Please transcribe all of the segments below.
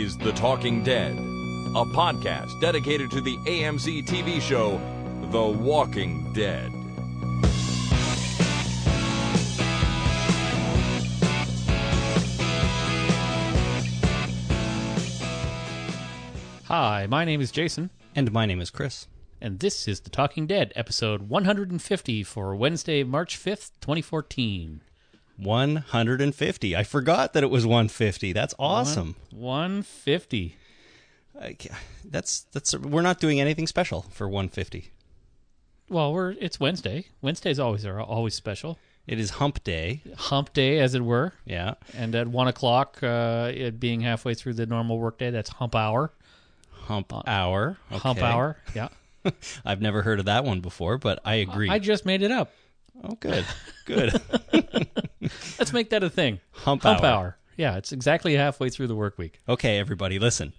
is The Talking Dead, a podcast dedicated to the AMC TV show The Walking Dead. Hi, my name is Jason, And my name is Chris. and this is The Talking Dead, episode 150 for Wednesday, March 5th, 2014. 150. I forgot that it was 150. That's awesome. 150. I That's that's we're not doing anything special for 150. Well, we're it's Wednesday. Wednesdays always are always special. It is hump day. Hump day, as it were. Yeah. And at 1 o'clock, uh, it being halfway through the normal workday, that's hump hour. Hump hour. Hump hour, yeah. I've never heard of that one before, but I agree. I just made it up. Oh, good. Good. Let's make that a thing. Hump, Hump hour. hour. Yeah, it's exactly halfway through the work week. Okay, everybody, listen.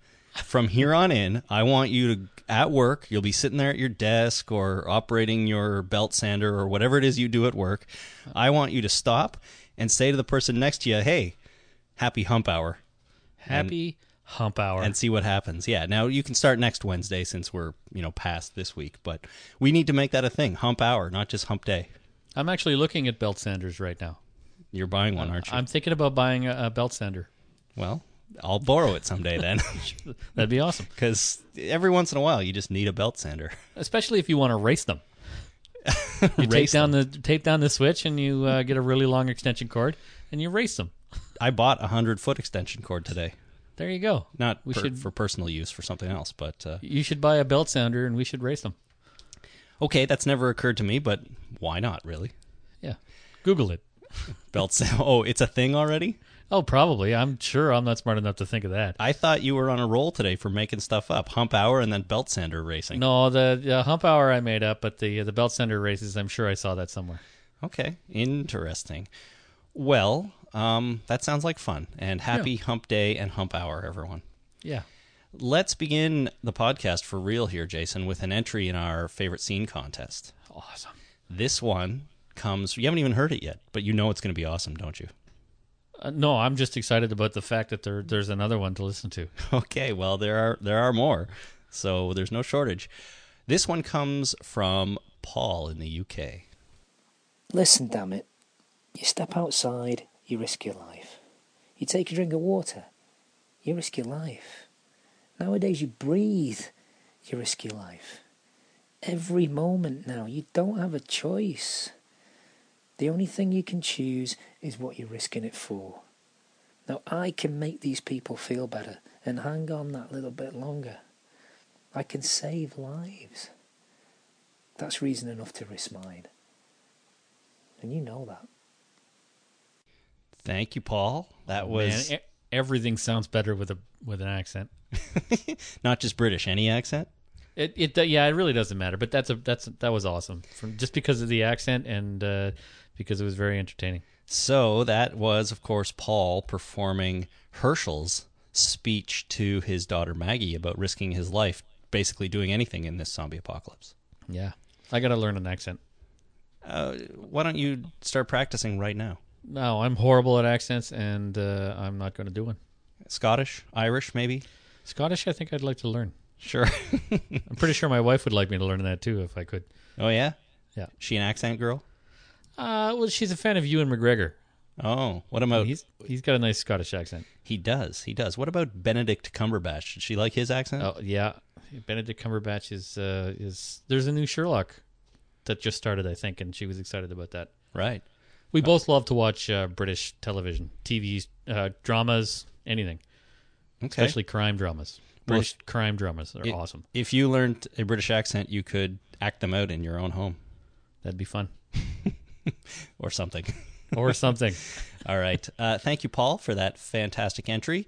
From here on in, I want you to at work, you'll be sitting there at your desk or operating your belt sander or whatever it is you do at work. I want you to stop and say to the person next to you, "Hey, happy hump hour." Happy hump hour. and see what happens. Yeah. Now you can start next Wednesday since we're, you know, past this week, but we need to make that a thing. Hump hour, not just hump day. I'm actually looking at belt sanders right now. You're buying one, aren't you? I'm thinking about buying a, a belt sander. well, I'll borrow it someday then. That'd be awesome. Cuz every once in a while you just need a belt sander. especially if you want to race them. You tape Race down the tape down the switch, and you uh, get a really long extension cord, and you race them. I bought a 100 foot extension cord today. There you go. Not We per- should- for personal use for something else, but uh, You should buy a belt sounder, and we should race them. Okay, that's never occurred to me, but why not, really? Yeah, Google it. Belt sa- Oh, it's a thing already? Oh, probably. I'm sure I'm not smart enough to think of that. I thought you were on a roll today for making stuff up. Hump hour and then belt sander racing. No, the, the hump hour I made up, but the the belt sounder races, I'm sure I saw that somewhere. Okay, interesting. Well, um, that sounds like fun. And happy hump day and hump hour, everyone. Yeah. Let's begin the podcast for real here, Jason, with an entry in our favorite scene contest. Awesome. This one comes, you haven't even heard it yet, but you know it's going to be awesome, don't you? Uh, no, I'm just excited about the fact that there there's another one to listen to. Okay, well, there are, there are more, so there's no shortage. This one comes from Paul in the UK. Listen, damn it. You step outside, you risk your life. You take a drink of water, you risk your life. Nowadays, you breathe, you risk your life. Every moment now, you don't have a choice. The only thing you can choose is what you're risking it for. Now, I can make these people feel better and hang on that little bit longer. I can save lives. That's reason enough to risk mine. And you know that. Thank you, Paul. That was Man, everything sounds better with a with an accent. not just British, any accent? It it yeah, it really doesn't matter. But that's a that's that was awesome from just because of the accent and uh, because it was very entertaining. So that was, of course, Paul performing Hershel's speech to his daughter Maggie about risking his life, basically doing anything in this zombie apocalypse. Yeah, I got to learn an accent. Uh, why don't you start practicing right now? No, I'm horrible at accents, and uh, I'm not going to do one. Scottish, Irish, maybe? Scottish, I think I'd like to learn. Sure. I'm pretty sure my wife would like me to learn that too if I could. oh, yeah? Yeah. She an accent girl? Uh, well, she's a fan of Ewan McGregor. Oh, what about. He's he's got a nice Scottish accent. he does. He does. What about Benedict Cumberbatch? Did she like his accent? Oh yeah, Benedict Cumberbatch is uh, is there's a new Sherlock that just started, I think, and she was excited about that. Right. We both love to watch uh, British television, TV uh, dramas, anything, Okay. especially crime dramas. Well, British crime dramas are it- awesome. If you learned a British accent, you could act them out in your own home That'd be fun, or something. or something. All right. Uh, thank you, Paul, for that fantastic entry.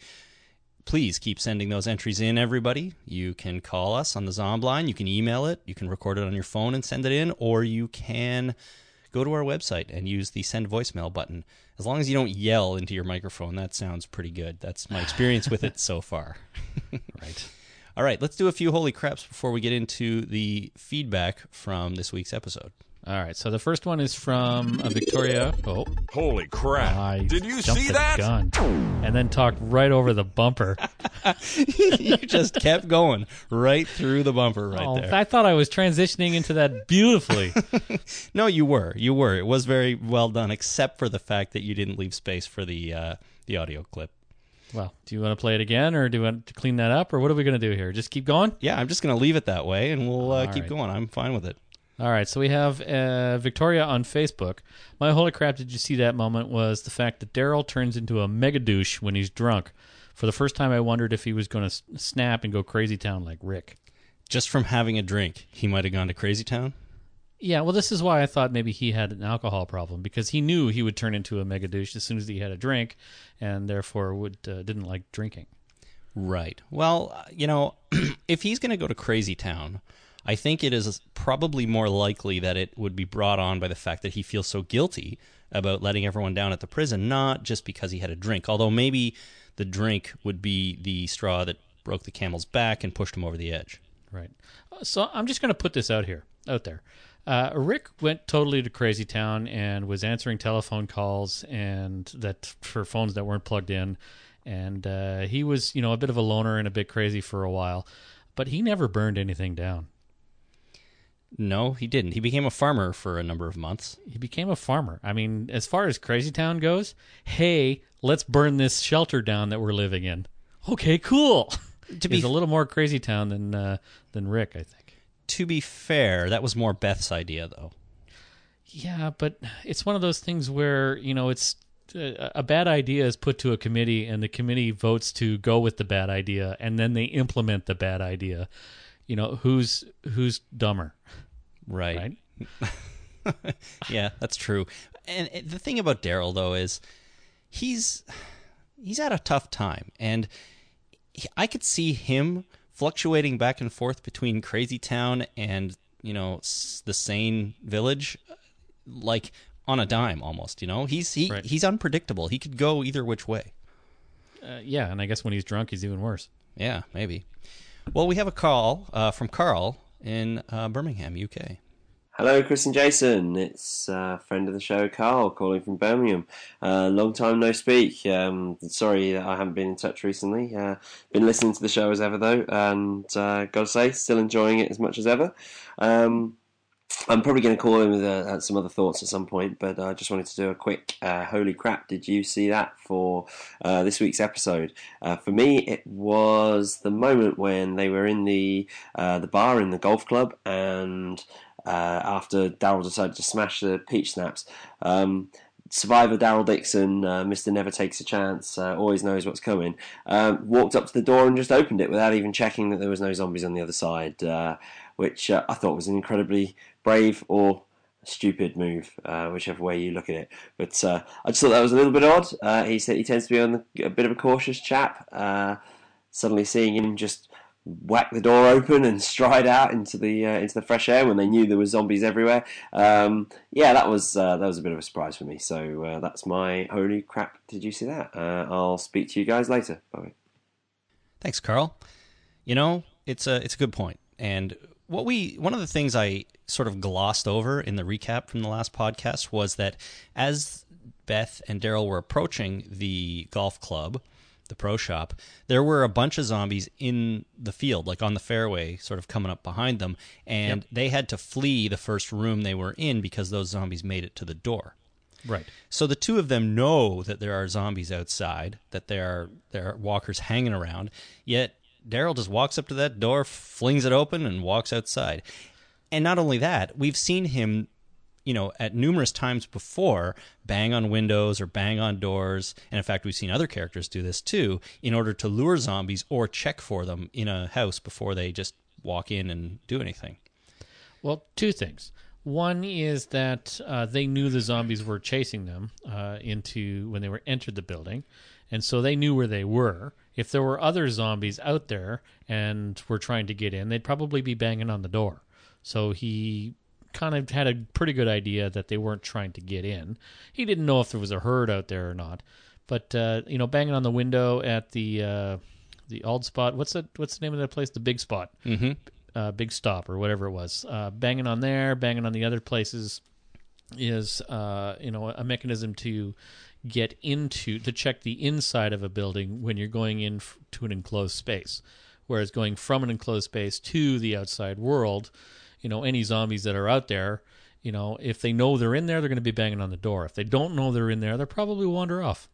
Please keep sending those entries in, everybody. You can call us on the Zomb line. You can email it. You can record it on your phone and send it in, or you can go to our website and use the send voicemail button. As long as you don't yell into your microphone, that sounds pretty good. That's my experience with it so far. right. All right, let's do a few holy craps before we get into the feedback from this week's episode. All right. So the first one is from uh, Victoria. Oh, Holy crap. I Did you jumped see the that? Gun, and then talked right over the bumper. you just kept going right through the bumper right oh, there. I thought I was transitioning into that beautifully. No, you were. You were. It was very well done, except for the fact that you didn't leave space for the uh, the audio clip. well, do you want to play it again, or do you want to clean that up, or what are we going to do here? Just keep going. Yeah, I'm just going to leave it that way, and we'll uh, keep right. going. I'm fine with it. All right, so we have uh, Victoria on Facebook. My holy crap! Did you see that moment? Was the fact that Daryl turns into a mega douche when he's drunk. For the first time, I wondered if he was going to snap and go crazy town like Rick. Just from having a drink, he might have gone to Crazy Town. Yeah, well, this is why I thought maybe he had an alcohol problem because he knew he would turn into a mega douche as soon as he had a drink, and therefore would uh, didn't like drinking. Right. Well, uh, you know, if he's going to go to Crazy Town, I think it is probably more likely that it would be brought on by the fact that he feels so guilty about letting everyone down at the prison, not just because he had a drink. Although maybe the drink would be the straw that broke the camel's back and pushed him over the edge. Right. Uh, So I'm just going to put this out here, out there. Uh, Rick went totally to Crazy Town and was answering telephone calls and that for phones that weren't plugged in, and uh, he was, you know, a bit of a loner and a bit crazy for a while, but he never burned anything down. No, he didn't. He became a farmer for a number of months. He became a farmer. I mean, as far as Crazy Town goes, hey, let's burn this shelter down that we're living in. Okay, cool. To be He's a little more Crazy Town than uh, than Rick, I think. to be fair, that was more Beth's idea, though. Yeah, but it's one of those things where you know it's uh, a bad idea is put to a committee, and the committee votes to go with the bad idea, and then they implement the bad idea. You know who's who's dumber, Right. right? yeah, that's true. And the thing about Daryl though is he's he's had a tough time, and I could see him fluctuating back and forth between Crazy Town and you know the sane village, like on a dime almost. You know, he's he, Right. he's unpredictable. He could go either which way. Uh, yeah, and I guess when he's drunk, he's even worse. Yeah, maybe. Well, we have a call uh, from Carl in uh, Birmingham, UK. Hello, Chris and Jason. It's uh, friend of the show, Carl, calling from Birmingham. Uh, long time no speak. Um, sorry that I haven't been in touch recently. Uh, been listening to the show as ever, though, and uh, gotta say, still enjoying it as much as ever. Um, I'm probably going to call in with uh, some other thoughts at some point, but I just wanted to do a quick uh, holy crap. Did you see that for uh, this week's episode? Uh, for me, it was the moment when they were in the uh, the bar in the golf club, and uh, after Daryl decided to smash the peach schnapps. Um, Survivor Daryl Dixon, uh, Mr. Never Takes a Chance, uh, always knows what's coming, um, walked up to the door and just opened it without even checking that there was no zombies on the other side, uh, which uh, I thought was an incredibly brave or stupid move, uh, whichever way you look at it. But uh, I just thought that was a little bit odd. Uh, he said he tends to be on the, a bit of a cautious chap. Uh, suddenly seeing him just whack the door open and stride out into the uh, into the fresh air when they knew there were zombies everywhere. Um, yeah, that was uh, that was a bit of a surprise for me. So that's my holy crap. Did you see that? I'll speak to you guys later. Bye. Thanks, Carl. You know, it's a it's a good. And what we one of the things I sort of glossed over in the recap from the last podcast was that as Beth and Daryl were approaching the golf club, the pro shop, there were a bunch of zombies in the field, like on the fairway, sort of coming up behind them, and they had to flee the first room they were in because those zombies made it to the door. Right. So the two of them know that there are zombies outside, that there are there are walkers hanging around. Yet Daryl just walks up to that door, flings it open, and walks outside. And not only that, we've seen him, you know, at numerous times before bang on windows or bang on doors. And in fact, we've seen other characters do this too, in order to lure zombies or check for them in a house before they just walk in and do anything. Well, two things. One is that uh, they knew the zombies were chasing them uh, into when they were entered the building, and so they knew where they were. If there were other zombies out there and were trying to get in, they'd probably be banging on the door. So he kind of had a pretty good idea that they weren't trying to get in. He didn't know if there was a herd out there or not, but uh, you know, banging on the window at the uh, the old spot. What's that? What's the name of that place? The big spot. Mm-hmm. uh, big stop or whatever it was. Uh, banging on there, banging on the other places is uh, you know a mechanism to get into to check the inside of a building when you're going in f- to an enclosed space. Whereas going from an enclosed space to the outside world, you know, any zombies that are out there, you know, if they know they're in there, they're going to be banging on the door. If they don't know they're in there, they'll probably wander off.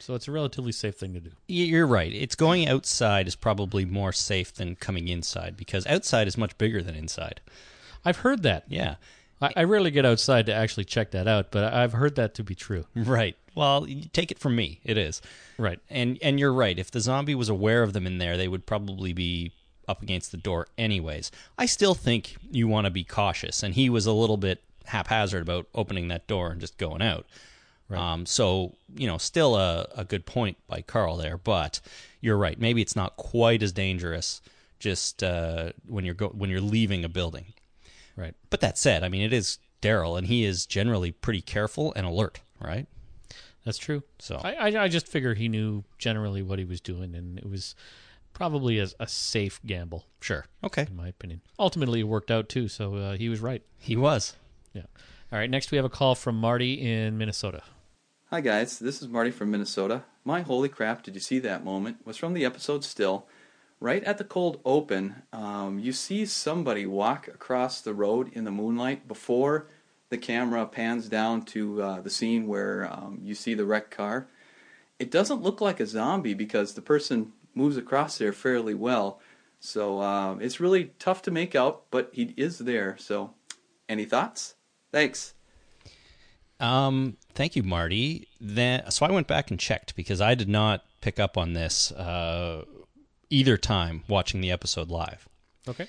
So it's a relatively safe thing to do. You're right. It's going outside is probably more safe than coming inside because outside is much bigger than inside. I've heard that. Yeah. I, I rarely get outside to actually check that out, but I've heard that to be true. Right. Well, take it from me. It is. Right. And and you're right. If the zombie was aware of them in there, they would probably be up against the door anyways. I still think you want to be cautious, and he was a little bit haphazard about opening that door and just going out. Um, so you know, still a, a good point by Carl there, but you're right. Maybe it's not quite as dangerous just uh, when you're go- when you're leaving a building. Right. But that said, I mean, it is Daryl, and he is generally pretty careful and alert, right? That's true. So- I, I, I just figure he knew generally what he was doing, and it was probably a, a safe gamble, Sure. Okay. in my opinion. Ultimately, it worked out too, so uh, he was right. He was. Yeah. All right. Next, we have a call from Marty in Minnesota. Hi guys, this is Marty from Minnesota. My holy crap, did you see that moment? Was from the episode Still. Right at the cold open, um, you see somebody walk across the road in the moonlight before the camera pans down to uh, the scene where um, you see the wrecked car. It doesn't look like a zombie because the person moves across there fairly well. So um, it's really tough to make out, but he is there. So, any thoughts? Thanks. Um, thank you, Marty. Then, so I went back and checked because I did not pick up on this uh, either time watching the episode live. Okay.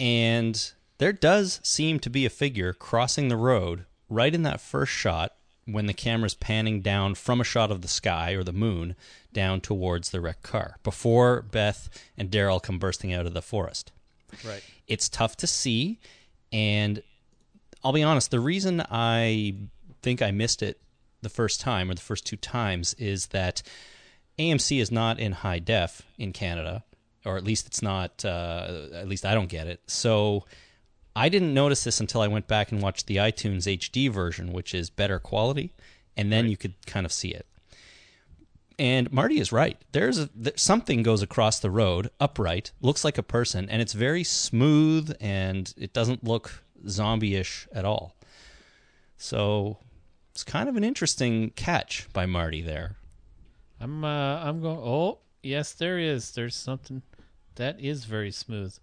And there does seem to be a figure crossing the road right in that first shot when the camera's panning down from a shot of the sky or the moon down towards the wrecked car before Beth and Daryl come bursting out of the forest. Right. It's tough to see, and I'll be honest, the reason I think I missed it the first time or the first two times is that AMC is not in high def in Canada, or at least it's not. Uh, at least I don't get it. So I didn't notice this until I went back and watched the iTunes HD version, which is better quality, and then you could kind of see it. And Marty is right. There's a, th- something goes across the road upright, looks like a person, and it's very smooth and it doesn't look zombie-ish at all. So it's kind of an interesting catch by Marty there. I'm uh I'm going oh yes there is. There's something that is very smooth.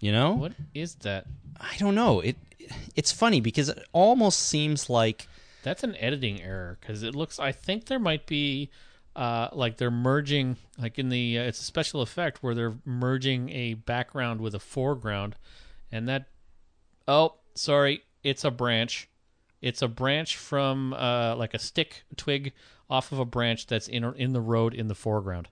You know? What is that? I don't know. It it's funny because it almost seems like That's an editing error because it looks. I think there might be, uh, like they're merging, like in the. Uh, it's a special effect where they're merging a background with a foreground, and that. Oh, sorry, it's a branch. It's a branch from uh, like a stick twig off of a branch that's in in the road in the foreground.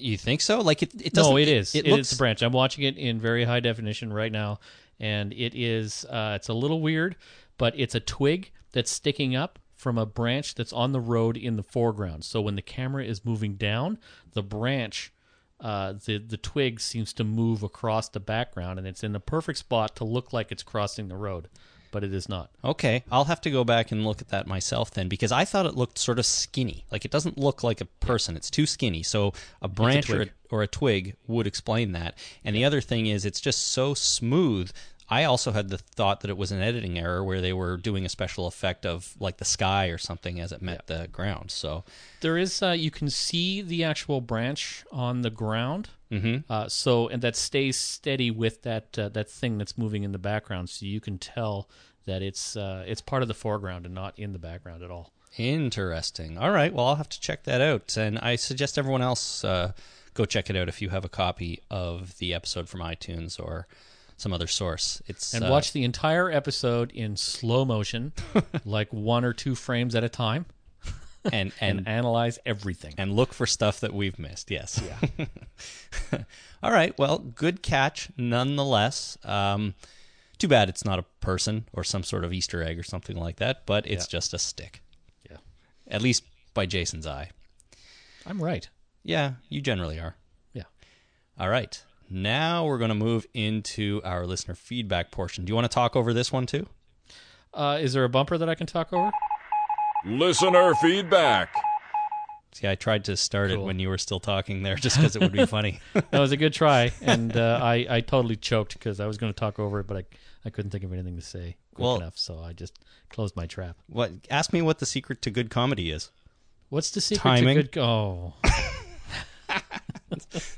You think so. Like it. It doesn't. No, it is. It, It looks is a branch. I'm watching it in very high definition right now, and it is. Uh, it's a little weird, but it's a twig that's sticking up from a branch that's on the road in the foreground. So when the camera is moving down, the branch, uh, the the twig seems to move across the background, and it's in the perfect spot to look like it's crossing the road, but it is not. Okay, I'll have to go back and look at that myself then because I thought it looked sort of skinny. Like it doesn't look like a person; it's too skinny. So a branch or, a, twig. or a twig would explain that. And the other thing is, it's just so smooth. I also had the thought that it was an editing error where they were doing a special effect of like the sky or something as it met the ground. So There is. Uh, you can see the actual branch on the ground. Mhm. Uh, so and that stays steady with that uh, that thing that's moving in the background, so you can tell that it's uh, it's part of the foreground and not in the background at all. Interesting. All right. Well, I'll have to check that out. And I suggest everyone else uh, go check it out if you have a copy of the episode from iTunes or some other source. It's And uh, watch the entire episode in slow motion, like one or two frames at a time, and and, and analyze everything. and look for stuff that we've missed. Yes. Yeah. All right. Well, good catch nonetheless. Um, too bad it's not a person or some sort of Easter egg or something like that, but it's Yeah. just a stick. Yeah. At least by Jason's eye. I'm right. Yeah, you generally are. Yeah. All right. now we're going to move into our listener feedback portion. Do you want to talk over this one too? Uh, is there a bumper that I can talk over? Listener feedback. See, I tried to start it when you were still talking there just because it would be funny. That was a good try, and uh, I I totally choked because I was going to talk over it, but I I couldn't think of anything to say quick Well- enough, so I just closed my trap. what? Ask me what the secret to good comedy is. What's the secret Timing. to good? Oh,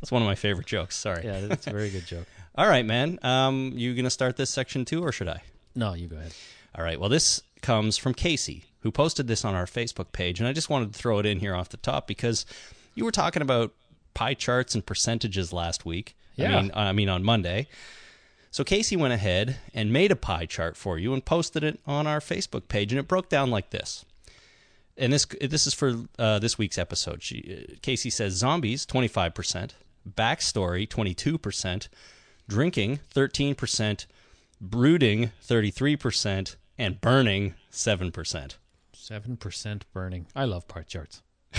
It's one of my favorite jokes. Sorry. yeah, that's a very good joke. All right, man. Um, you going to start this section too, or should I? No, you go ahead. All right. Well, this comes from Casey, who posted this on our Facebook page, and I just wanted to throw it in here off the top because you were talking about pie charts and percentages last week. Yeah. I mean, I mean on Monday. So Casey went ahead and made a pie chart for you and posted it on our Facebook page, and it broke down like this. And this this is for uh, this week's episode. She, uh, Casey says zombies twenty five percent, backstory twenty two percent, drinking thirteen percent, brooding 33%, and burning 7%. Seven percent burning. I love part charts.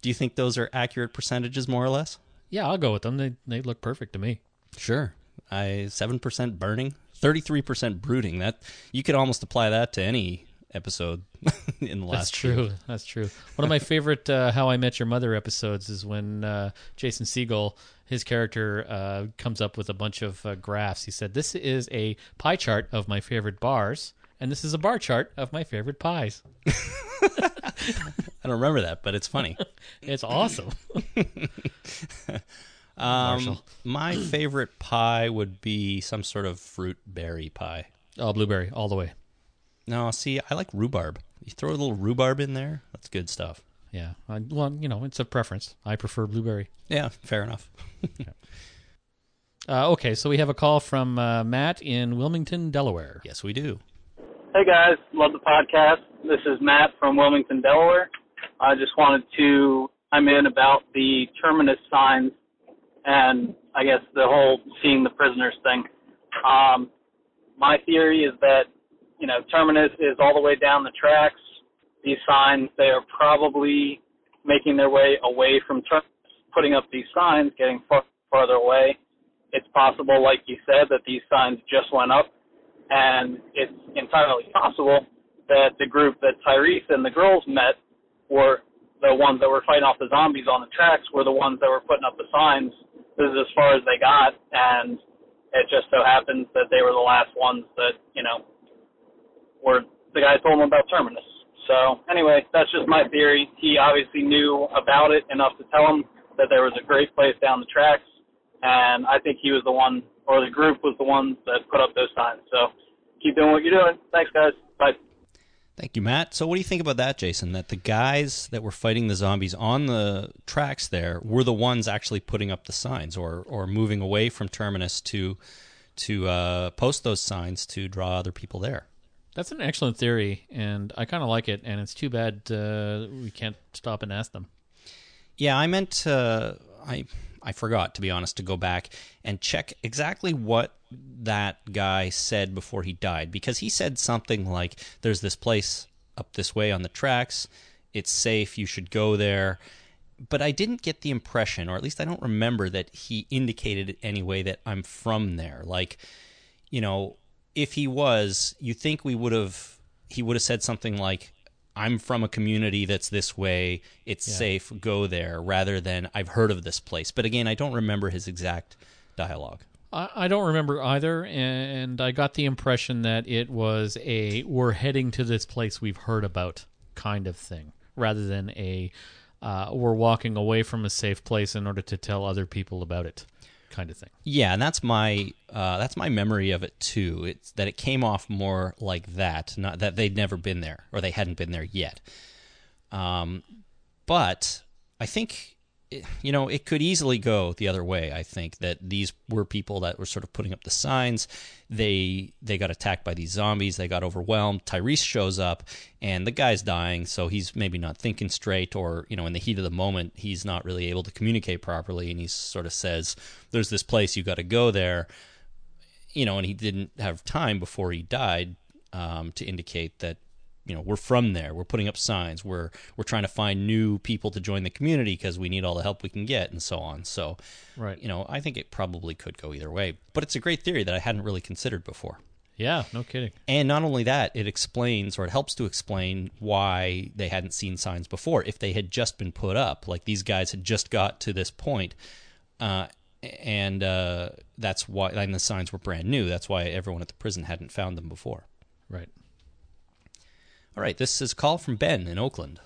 Do you think those are accurate percentages, more or less? Yeah, I'll go with them. They they look perfect to me. Sure. I 7% burning, 33% brooding. That you could almost apply that to any episode in the last That's true. That's true. One of my favorite uh, How I Met Your Mother episodes is when uh, Jason Segel, his character, uh, comes up with a bunch of uh, graphs. He said, "This is a pie chart of my favorite bars, and this is a bar chart of my favorite pies." I don't remember that, but it's funny. It's awesome. Um, Marshall. my favorite pie would be some sort of fruit berry pie. oh, blueberry all the way. No, see, I like rhubarb. You throw a little rhubarb in there, that's good stuff. Yeah. I, well, you know, it's a preference. I prefer blueberry. Yeah, fair enough. Uh, okay, so we have a call from uh, Matt in Wilmington, Delaware. Yes, we do. Hey guys, love the podcast. This is Matt from Wilmington, Delaware. I just wanted to chime in about the terminus signs and I guess the whole seeing the prisoners thing. Um, my theory is that, you know, terminus is all the way down the tracks. These signs, they are probably making their way away from terminus, putting up these signs, getting far, farther away. It's possible, like you said, that these signs just went up and it's entirely possible that the group that Tyrese and the girls met were the ones that were fighting off the zombies on the tracks were the ones that were putting up the signs. This is as far as they got, and it just so happens that they were the last ones that you know were the guy told them about Terminus. So anyway, that's just my theory. He obviously knew about it enough to tell him that there was a great place down the tracks, and I think he was the one, or the group was the ones that put up those signs. So keep doing what you're doing. Thanks, guys. Bye. Thank you, Matt. So, what do you think about that, Jason? That the guys that were fighting the zombies on the tracks there were the ones actually putting up the signs, or or moving away from terminus to to uh, post those signs to draw other people there. That's an excellent theory, and I kind of like it. And it's too bad uh, we can't stop and ask them. Yeah, I meant uh, I I forgot to be honest to go back and check exactly what that guy said before he died because he said something like there's this place up this way on the tracks. It's safe. You should go there. But I didn't get the impression or at least I don't remember that he indicated anyway that I'm from there. Like you know if he was you think we would have he would have said something like I'm from a community that's this way. It's Yeah. safe. Go there, rather than I've heard of this place. But again, I don't remember his exact dialogue. I, I don't remember either, and I got the impression that it was a "we're heading to this place we've heard about" kind of thing, rather than a uh, "we're walking away from a safe place in order to tell other people about it" kind of thing. Yeah, and that's my uh, that's my memory of it too. It's that it came off more like that, not that they'd never been there or they hadn't been there yet. Um, but I think you know it could easily go the other way. I think that these were people that were sort of putting up the signs. They they got attacked by these zombies. They got overwhelmed. Tyrese shows up, and the guy's dying, so he's maybe not thinking straight, or you know, in the heat of the moment, he's not really able to communicate properly, and he sort of says, "There's this place you got to go there." You know, and he didn't have time before he died um, to indicate that you know we're from there. We're putting up signs. We're we're trying to find new people to join the community because we need all the help we can get and so on. So, Right. you know, I think it probably could go either way. But it's a great theory that I hadn't really considered before. Yeah, no kidding. And not only that, it explains or it helps to explain why they hadn't seen signs before. If they had just been put up, like these guys had just got to this point, uh, and uh, that's why, and the signs were brand new. That's why everyone at the prison hadn't found them before. Right. All right, this is a call from Ben in Oakland.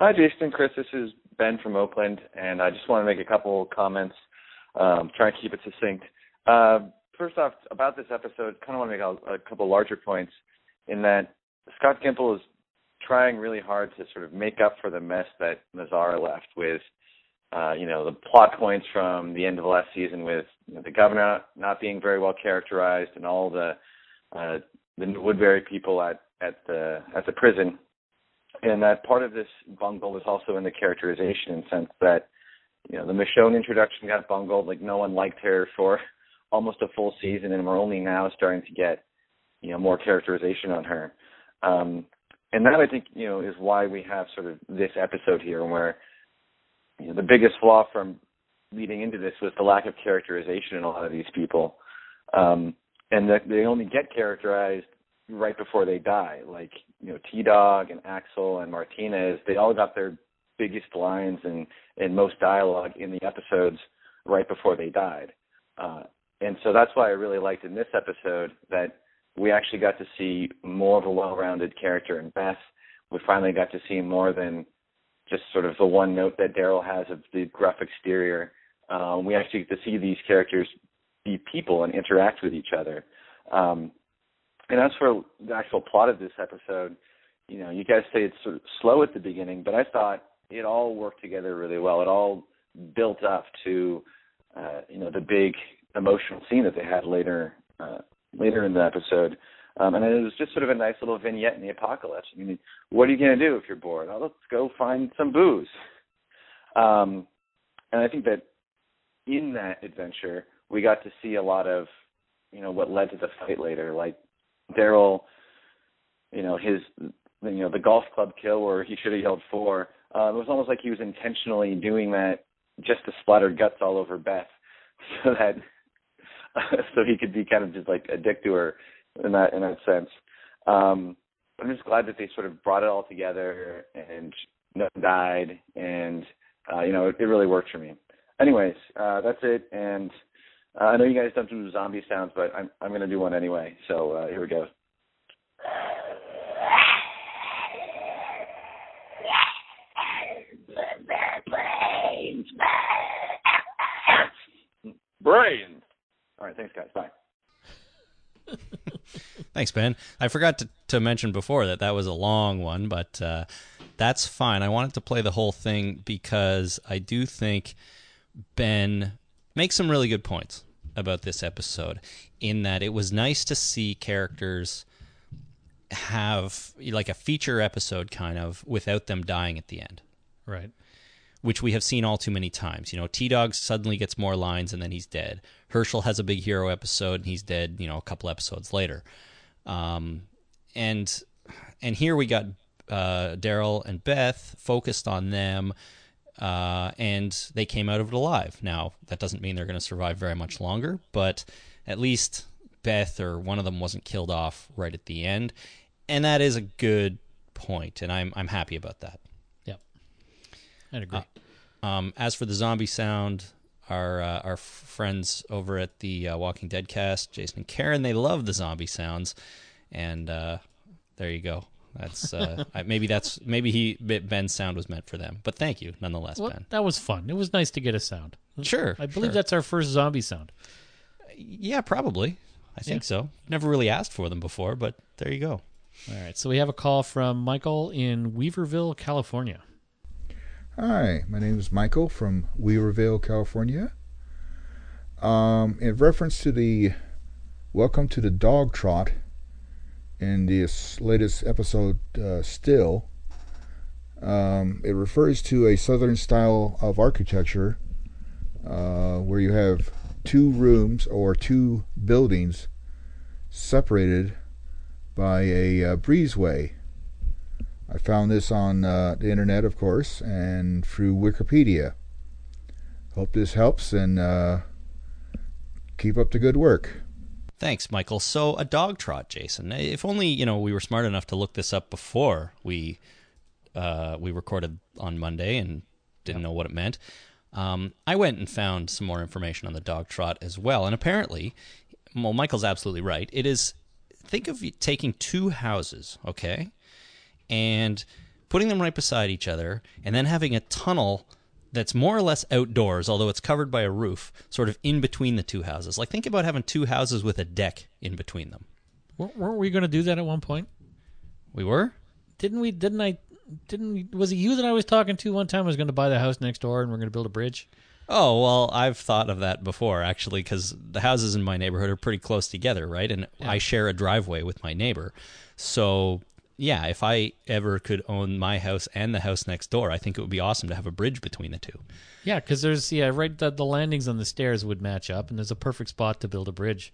Hi, Jason Chris. This is Ben from Oakland, and I just want to make a couple comments. Um, try and keep it succinct. Uh, first off, about this episode, kind of want to make a, a couple larger points. In that Scott Gimple is trying really hard to sort of make up for the mess that Mazzara left with, uh, you know, the plot points from the end of last season with you know, the governor not being very well characterized and all the uh, the Woodbury people at at the at the prison. And that part of this bungle is also in the characterization in the sense that you know the Michonne introduction got bungled like no one liked her for almost a full season and we're only now starting to get you know more characterization on her. Um and that I think you know is why we have sort of this episode here where you know the biggest flaw from leading into this was the lack of characterization in a lot of these people. Um and that they only get characterized right before they die. Like, you know, T Dog and Axel and Martinez, they all got their biggest lines and, and most dialogue in the episodes right before they died. Uh, and so that's why I really liked in this episode that we actually got to see more of a well rounded character in Beth. We finally got to see more than just sort of the one note that Daryl has of the gruff exterior. Um, we actually get to see these characters be people and interact with each other. Um, and as for the actual plot of this episode, you know, you guys say it's sort of slow at the beginning, but I thought it all worked together really well. It all built up to, uh, you know, the big emotional scene that they had later, uh, later in the episode. Um, and it was just sort of a nice little vignette in the apocalypse. I mean, what are you going to do if you're bored? Oh, let's go find some booze. Um, and I think that in that adventure, we got to see a lot of, you know, what led to the fight later. Like Daryl, you know, his, you know, the golf club kill where he should have yelled four. Uh, it was almost like he was intentionally doing that just to splatter guts all over Beth, so that so he could be kind of just like a dick to her in that in that sense. Um, I'm just glad that they sort of brought it all together and no died, and uh, you know, it, it really worked for me. Anyways, uh, that's it, and uh, I know you guys don't do zombie sounds, but I'm I'm going to do one anyway. So uh, here we go. Brains. All right, thanks guys. Bye. Thanks, Ben. I forgot to, to mention before that that was a long one, but uh, that's fine. I wanted to play the whole thing because I do think Ben makes some really good points about this episode in that it was nice to see characters have like a feature episode kind of without them dying at the end Right. which we have seen all too many times. You know, T Dog suddenly gets more lines and then he's dead. Hershel has a big hero episode and he's dead. You know, a couple episodes later. Um, and and here we got uh, Daryl and Beth focused on them, uh, and they came out of it alive. Now that doesn't mean they're going to survive very much longer, but at least Beth or one of them wasn't killed off right at the end, and that is a good point, and I'm I'm happy about that. Yep. I'd agree. Um, as for the zombie sound, our uh, our friends over at the uh, Walking Dead cast, Jason and Karen, they love the zombie sounds, and uh, there you go. That's uh, I, maybe that's maybe he Ben's sound was meant for them, but thank you nonetheless, well, Ben. that was fun. It was nice to get a sound. Sure, I believe sure. that's our first zombie sound. yeah, probably. I think so. Never really asked for them before, but there you go. All right. So we have a call from Michael in Weaverville, California. Hi, my name is Michael from Weaverville, California. Um, in reference to the Welcome to the Dog Trot in this latest episode, uh, Still, um, it refers to a southern style of architecture uh, where you have two rooms or two buildings separated by a uh, breezeway I found this on uh, the internet, of course, and through Wikipedia. Hope this helps and uh, keep up the good work. Thanks, Michael. So a dog trot, Jason. If only you know we were smart enough to look this up before we uh, we recorded on Monday and didn't know what it meant. Um, I went and found some more information on the dog trot as well, and apparently, well, Michael's absolutely right. It is think of taking two houses, okay, and putting them right beside each other, and then having a tunnel that's more or less outdoors, although it's covered by a roof, sort of in between the two houses. Like think about having two houses with a deck in between them. Weren't we going to do that at one point? We were. Didn't we? Didn't I? Didn't we, was it you that I was talking to one time? I was going to buy the house next door and we're going to build a bridge. Oh well, I've thought of that before actually, because the houses in my neighborhood are pretty close together, right? And Yeah. I share a driveway with my neighbor, so yeah, if I ever could own my house and the house next door, I think it would be awesome to have a bridge between the two. Yeah, because there's yeah right the, the landings on the stairs would match up, and there's a perfect spot to build a bridge.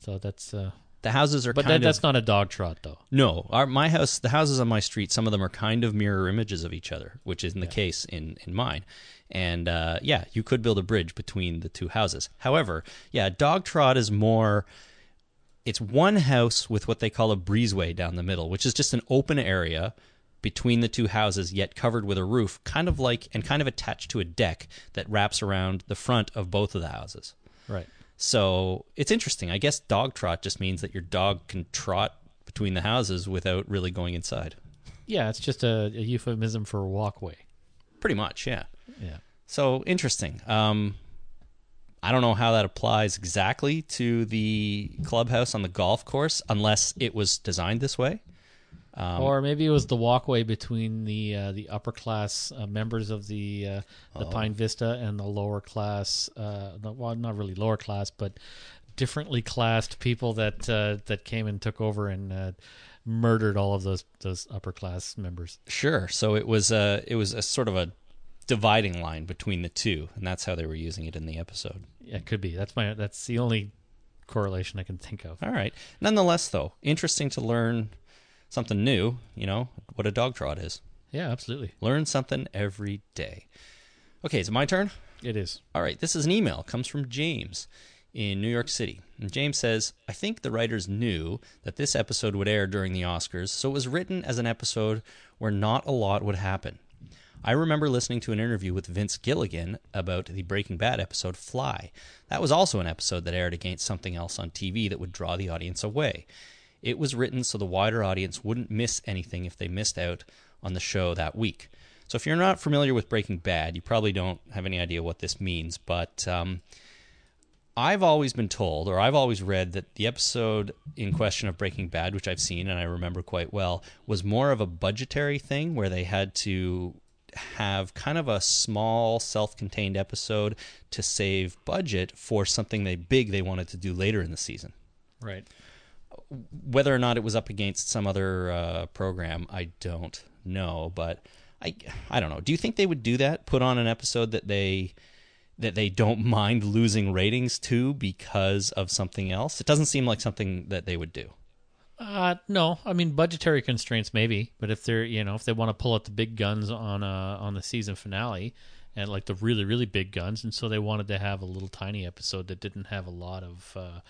So that's uh, The houses are but kind that, of that's not a dog trot though. No, our my house, the houses on my street, some of them are kind of mirror images of each other, which isn't the case in in mine. And uh, yeah, you could build a bridge between the two houses. However, yeah, dog trot is more. It's one house with what they call a breezeway down the middle, which is just an open area between the two houses, yet covered with a roof, kind of like and kind of attached to a deck that wraps around the front of both of the houses. Right. So it's interesting. I guess dog trot just means that your dog can trot between the houses without really going inside. Yeah, it's just a, a euphemism for a walkway. Pretty much, yeah. Yeah. So interesting. Um, I don't know how that applies exactly to the clubhouse on the golf course, unless it was designed this way. Um, or maybe it was the walkway between the uh, the upper class uh, members of the uh, the Oh. Pine Vista and the lower class. Uh, the, well, not really lower class, but differently classed people that uh, that came and took over and uh, murdered all of those those upper class members. Sure. So it was a it was a sort of a dividing line between the two, and that's how they were using it in the episode. Yeah, it could be. That's my that's the only correlation I can think of. All right. Nonetheless, though, interesting to learn something new. You know what a dog trot is. Yeah, absolutely. Learn something every day. Okay, is it my turn? It is. All right, this is an email. It comes from James in New York City. And James says, I think the writers knew that this episode would air during the Oscars, so it was written as an episode where not a lot would happen. I remember listening to an interview with Vince Gilligan about the Breaking Bad episode Fly. That was also an episode that aired against something else on TV that would draw the audience away. It was written so the wider audience wouldn't miss anything if they missed out on the show that week. So if you're not familiar with Breaking Bad, you probably don't have any idea what this means, but um, I've always been told, or I've always read, that the episode in question of Breaking Bad, which I've seen and I remember quite well, was more of a budgetary thing where they had to have kind of a small, self contained episode to save budget for something they big they wanted to do later in the season. Right. Whether or not it was up against some other uh, program, I don't know, but I I don't know. Do you think they would do that? Put on an episode that they that they don't mind losing ratings to because of something else? It doesn't seem like something that they would do. Uh, no, I mean budgetary constraints maybe, but if they're you know if they want to pull out the big guns on uh on the season finale and like the really really big guns, and so they wanted to have a little tiny episode that didn't have a lot of uh,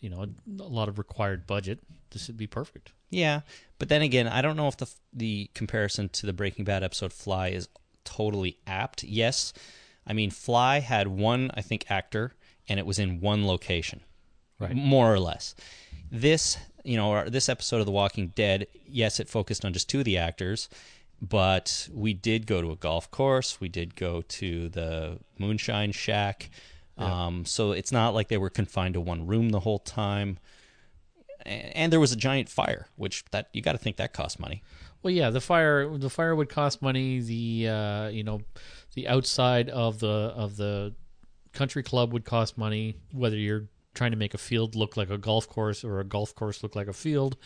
you know a lot of required budget, this would be perfect. Yeah, but then again, I don't know if the the comparison to the Breaking Bad episode Fly is totally apt. Yes, I mean Fly had one I think actor and it was in one location. Right. More or less. This, you know, our- this episode of The Walking Dead, yes, it focused on just two of the actors, but we did go to a golf course, we did go to the Moonshine Shack. Um, so it's not like they were confined to one room the whole time and and there was a giant fire, which that you got to think that cost money. Well, yeah, the fire the fire would cost money. The uh, you know the outside of the of the country club would cost money. Whether you're trying to make a field look like a golf course or a golf course look like a field.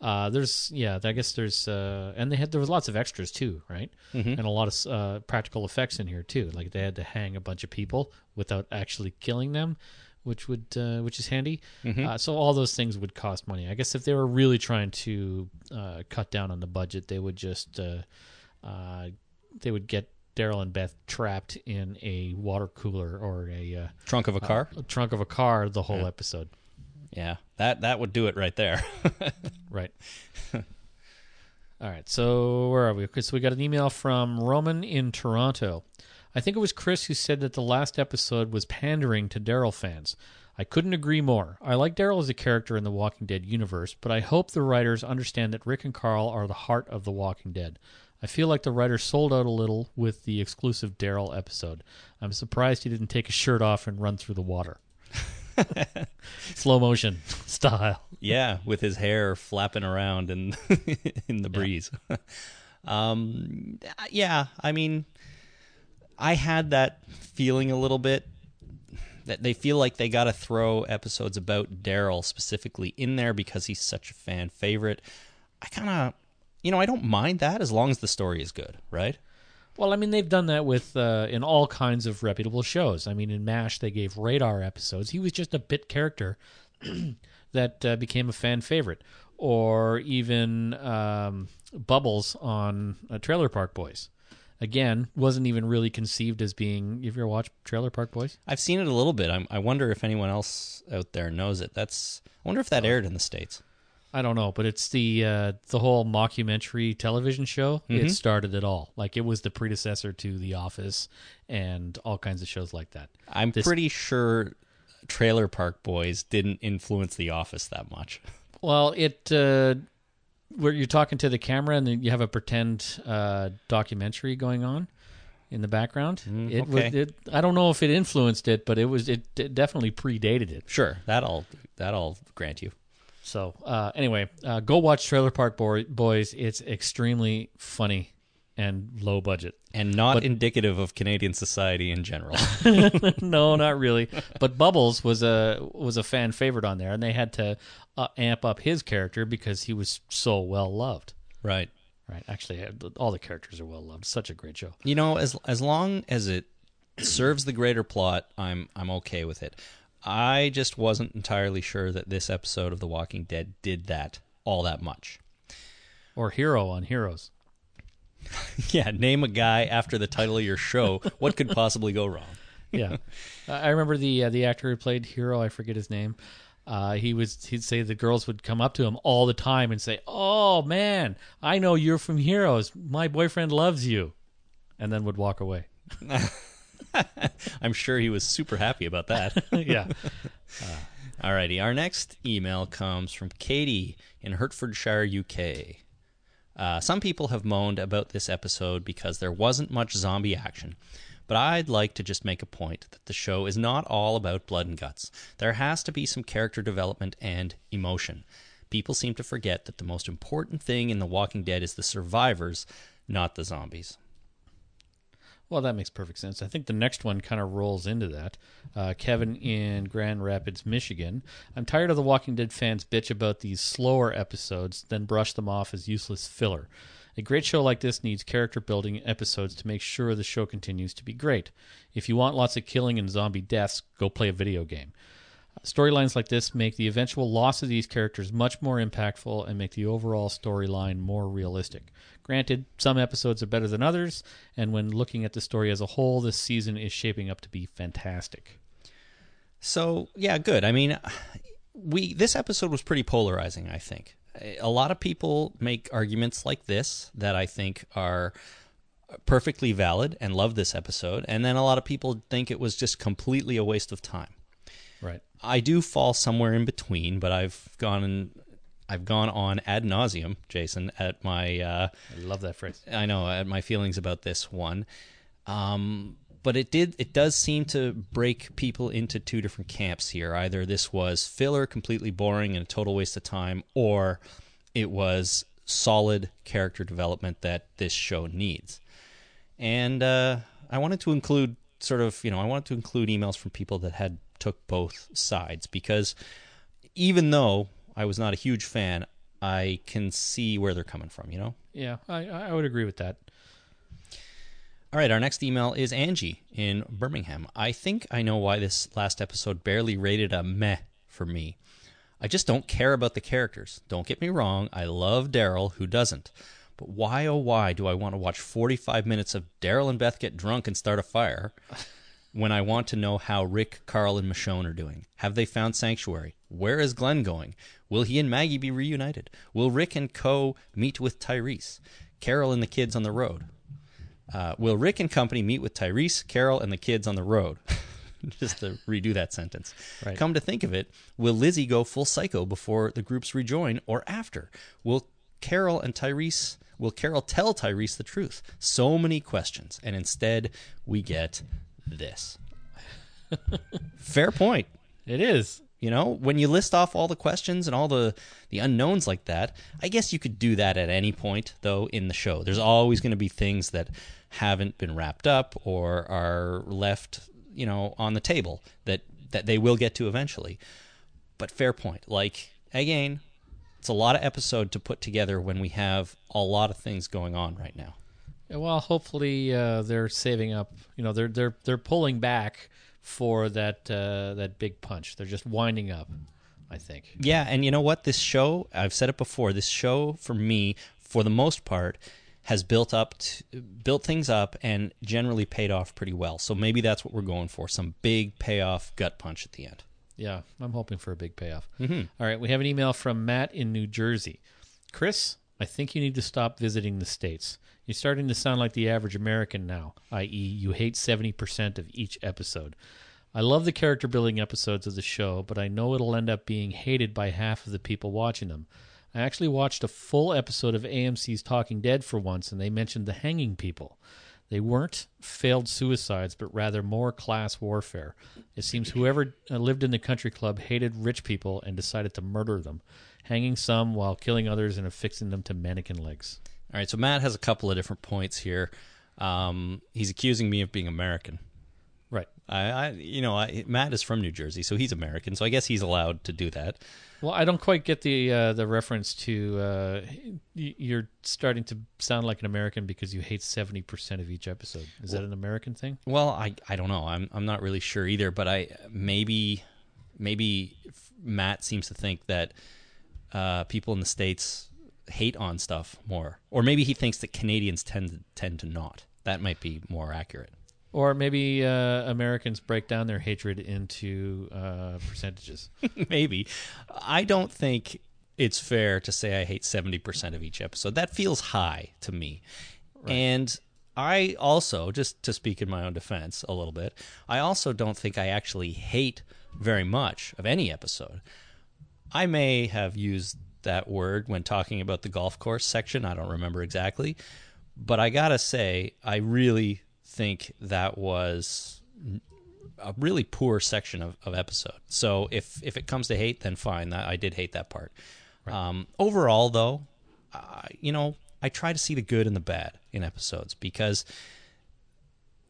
Uh, there's yeah, I guess there's uh, and they had there was lots of extras too, right? Mhm. And a lot of uh, practical effects in here too. Like they had to hang a bunch of people without actually killing them, which would uh, which is handy. Mhm. Uh, so all those things would cost money. I guess if they were really trying to uh, cut down on the budget, they would just uh, uh, they would get Daryl and Beth trapped in a water cooler or a uh, Trunk of a car? a trunk of a car the whole Yeah. episode. Yeah, that that would do it right there. Right. All right. So where are we? So we got an email from Roman in Toronto. I think it was Chris who said that the last episode was pandering to Daryl fans. I couldn't agree more. I like Daryl as a character in the Walking Dead universe, but I hope the writers understand that Rick and Carl are the heart of the Walking Dead. I feel like the writer sold out a little with the exclusive Daryl episode. I'm surprised he didn't take his shirt off and run through the water. Slow motion style. yeah, with his hair flapping around in in the breeze. um, yeah, I mean, I had that feeling a little bit that they feel like they got to throw episodes about Daryl specifically in there because he's such a fan favorite. I kind of, you know, I don't mind that as long as the story is good, right? Well, I mean, they've done that with uh, in all kinds of reputable shows. I mean, in MASH, they gave Radar episodes. He was just a bit character that uh, became a fan favorite, or even um, Bubbles on uh, Trailer Park Boys. Again, wasn't even really conceived as being. Have you ever watched Trailer Park Boys? I've seen it a little bit. I'm, I wonder if anyone else out there knows it. That's. I wonder if that aired in the states. I don't know, but it's the uh, the whole mockumentary television show. Mhm. It started it all. Like it was the predecessor to The Office and all kinds of shows like that. I'm This- pretty sure Trailer Park Boys didn't influence The Office that much. Well, it uh, where you're talking to the camera and then you have a pretend uh, documentary going on in the background. Mm, it was. okay. It, I don't know if it influenced it, but it was. It, it definitely predated it. Sure, that I'll that I'll grant you. So uh, anyway, uh, go watch Trailer Park Boys. It's extremely funny and low budget. And not But- indicative of Canadian society in general. no, not really. But Bubbles was a was a fan favorite on there, and they had to uh, amp up his character because he was so well loved. right. Right. Actually, uh, all the characters are well loved. Such a great show. You know, as as long as it serves the greater plot, I'm I'm okay with it. I just wasn't entirely sure that this episode of The Walking Dead did that all that much. Or Hero on Heroes. Yeah, name a guy after the title of your show. What could possibly go wrong? Yeah, I remember the uh, the actor who played Hero. I forget his name. Uh, he was he'd say the girls would come up to him all the time and say, "Oh man, I know you're from Heroes. My boyfriend loves you," and then would walk away. I'm sure he was super happy about that. yeah. All righty. our next email comes from Katie in Hertfordshire, UK. Uh, some people have moaned about this episode because there wasn't much zombie action, but I'd like to just make a point that the show is not all about blood and guts. There has to be some character development and emotion. People seem to forget that the most important thing in The Walking Dead is the survivors, not the zombies. Well, that makes perfect sense. I think the next one kind of rolls into that. Uh, Kevin in Grand Rapids, Michigan. I'm tired of the Walking Dead fans bitch about these slower episodes, then brush them off as useless filler. A great show like this needs character building episodes to make sure the show continues to be great. If you want lots of killing and zombie deaths, go play a video game. Storylines like this make the eventual loss of these characters much more impactful and make the overall storyline more realistic. Granted, some episodes are better than others, and when looking at the story as a whole, this season is shaping up to be fantastic. So yeah, good. I mean, we this episode was pretty polarizing. I think a lot of people make arguments like this that I think are perfectly valid and love this episode, and then a lot of people think it was just completely a waste of time. Right. I do fall somewhere in between, but I've gone and I've gone on ad nauseum, Jason, at my uh, I love that phrase. I know at my feelings about this one. Um, but it did it does seem to break people into two different camps here. Either this was filler, completely boring and a total waste of time, or it was solid character development that this show needs. And uh, I wanted to include sort of, you know, I wanted to include emails from people that had took both sides because even though I was not a huge fan, I can see where they're coming from, you know? Yeah, I, I would agree with that. All right, our next email is Angie in Birmingham. I think I know why this last episode barely rated a meh for me. I just don't care about the characters. Don't get me wrong, I love Daryl, who doesn't? But why, oh, why do I want to watch 45 minutes of Daryl and Beth get drunk and start a fire when I want to know how Rick, Carl, and Michonne are doing? Have they found Sanctuary? Where is Glenn going? Will he and Maggie be reunited? Will Rick and Co. meet with Tyrese? Carol and the kids on the road? Uh, will Rick and company meet with Tyrese, Carol, and the kids on the road? Just to redo that sentence. Right. Come to think of it, will Lizzie go full psycho before the groups rejoin or after? Will Carol and Tyrese will Carol tell Tyrese the truth? So many questions, and instead we get this. Fair point. It is. You know, when you list off all the questions and all the the unknowns like that, I guess you could do that at any point though in the show. There's always going to be things that haven't been wrapped up or are left, you know, on the table that that they will get to eventually. But fair point. Like again, it's a lot of episode to put together when we have a lot of things going on right now. Well, hopefully uh, they're saving up. You know, they're they're they're pulling back for that uh, that big punch. They're just winding up. I think. Yeah, and you know what? This show, I've said it before, this show for me, for the most part, has built up, to, built things up, and generally paid off pretty well. So maybe that's what we're going for: some big payoff gut punch at the end. Yeah, I'm hoping for a big payoff. Mhm. All right, we have an email from Matt in New Jersey. Chris, I think you need to stop visiting the states. You're starting to sound like the average American now, i.e., you hate 70% of each episode. I love the character building episodes of the show, but I know it'll end up being hated by half of the people watching them. I actually watched a full episode of AMC's Talking Dead for once, and they mentioned the hanging people. They weren't failed suicides, but rather more class warfare. It seems whoever uh, lived in the country club hated rich people and decided to murder them, hanging some while killing others and affixing them to mannequin legs. All right, so Matt has a couple of different points here. Um, he's accusing me of being American. Right. I, I you know, I, Matt is from New Jersey, so he's American, so I guess he's allowed to do that. Well, I don't quite get the uh, the reference to uh, you're starting to sound like an American because you hate seventy percent of each episode. Is that an American thing? Well, I I don't know. I'm I'm not really sure either, but I maybe maybe Matt seems to think that uh, people in the states hate on stuff more, or maybe he thinks that Canadians tend to, tend to not. That might be more accurate. Or maybe uh, Americans break down their hatred into uh, percentages. maybe. I don't think it's fair to say I hate 70% of each episode. That feels high to me. And I also, just to speak in my own defense a little bit, I also don't think I actually hate very much of any episode. I may have used that word when talking about the golf course section. I don't remember exactly. But I got to say, I really think that was a really poor section of, of episode. So if if it comes to hate, then fine. I did hate that part. Um, overall, though, uh, you know, I try to see the good and the bad in episodes because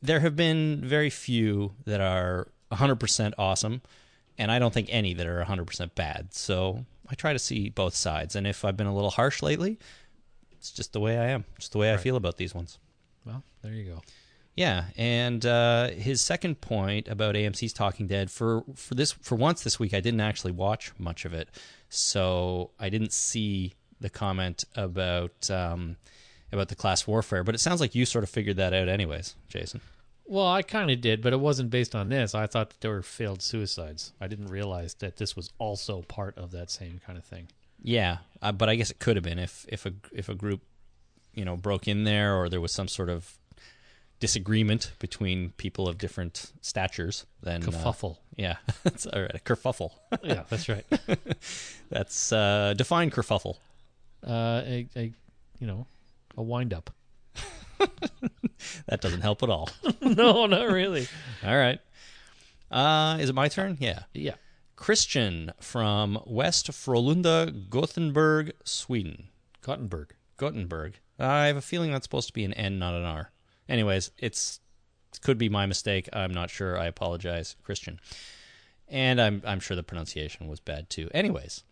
there have been very few that are 100% awesome, and I don't think any that are 100% bad. So I try to see both sides. And if I've been a little harsh lately, it's just the way I am, just the way I feel about these ones. well, there you go. Yeah, and uh, his second point about AMC's Talking Dead for for this for once this week I didn't actually watch much of it, so I didn't see the comment about um, about the class warfare. But it sounds like you sort of figured that out, anyways, Jason. Well, I kind of did, but it wasn't based on this. I thought that there were failed suicides. I didn't realize that this was also part of that same kind of thing. Yeah, uh, but I guess it could have been if if a if a group, you know, broke in there or there was some sort of disagreement between people of different statures. Then uh, Kerfuffle. yeah, that's all right. A kerfuffle. yeah, that's right. That's uh, define kerfuffle. Uh, a, a, you know, a wind up. That doesn't help at all. no, not really. all right. Uh, is it my turn? Yeah. Yeah. Christian from West Frölunda, Gothenburg, Sweden. Gothenburg. Gothenburg. I have a feeling that's supposed to be an N, not an R. Anyways, it's it could be my mistake. I'm not sure. I apologize, Christian. And I'm I'm sure the pronunciation was bad too. Anyways,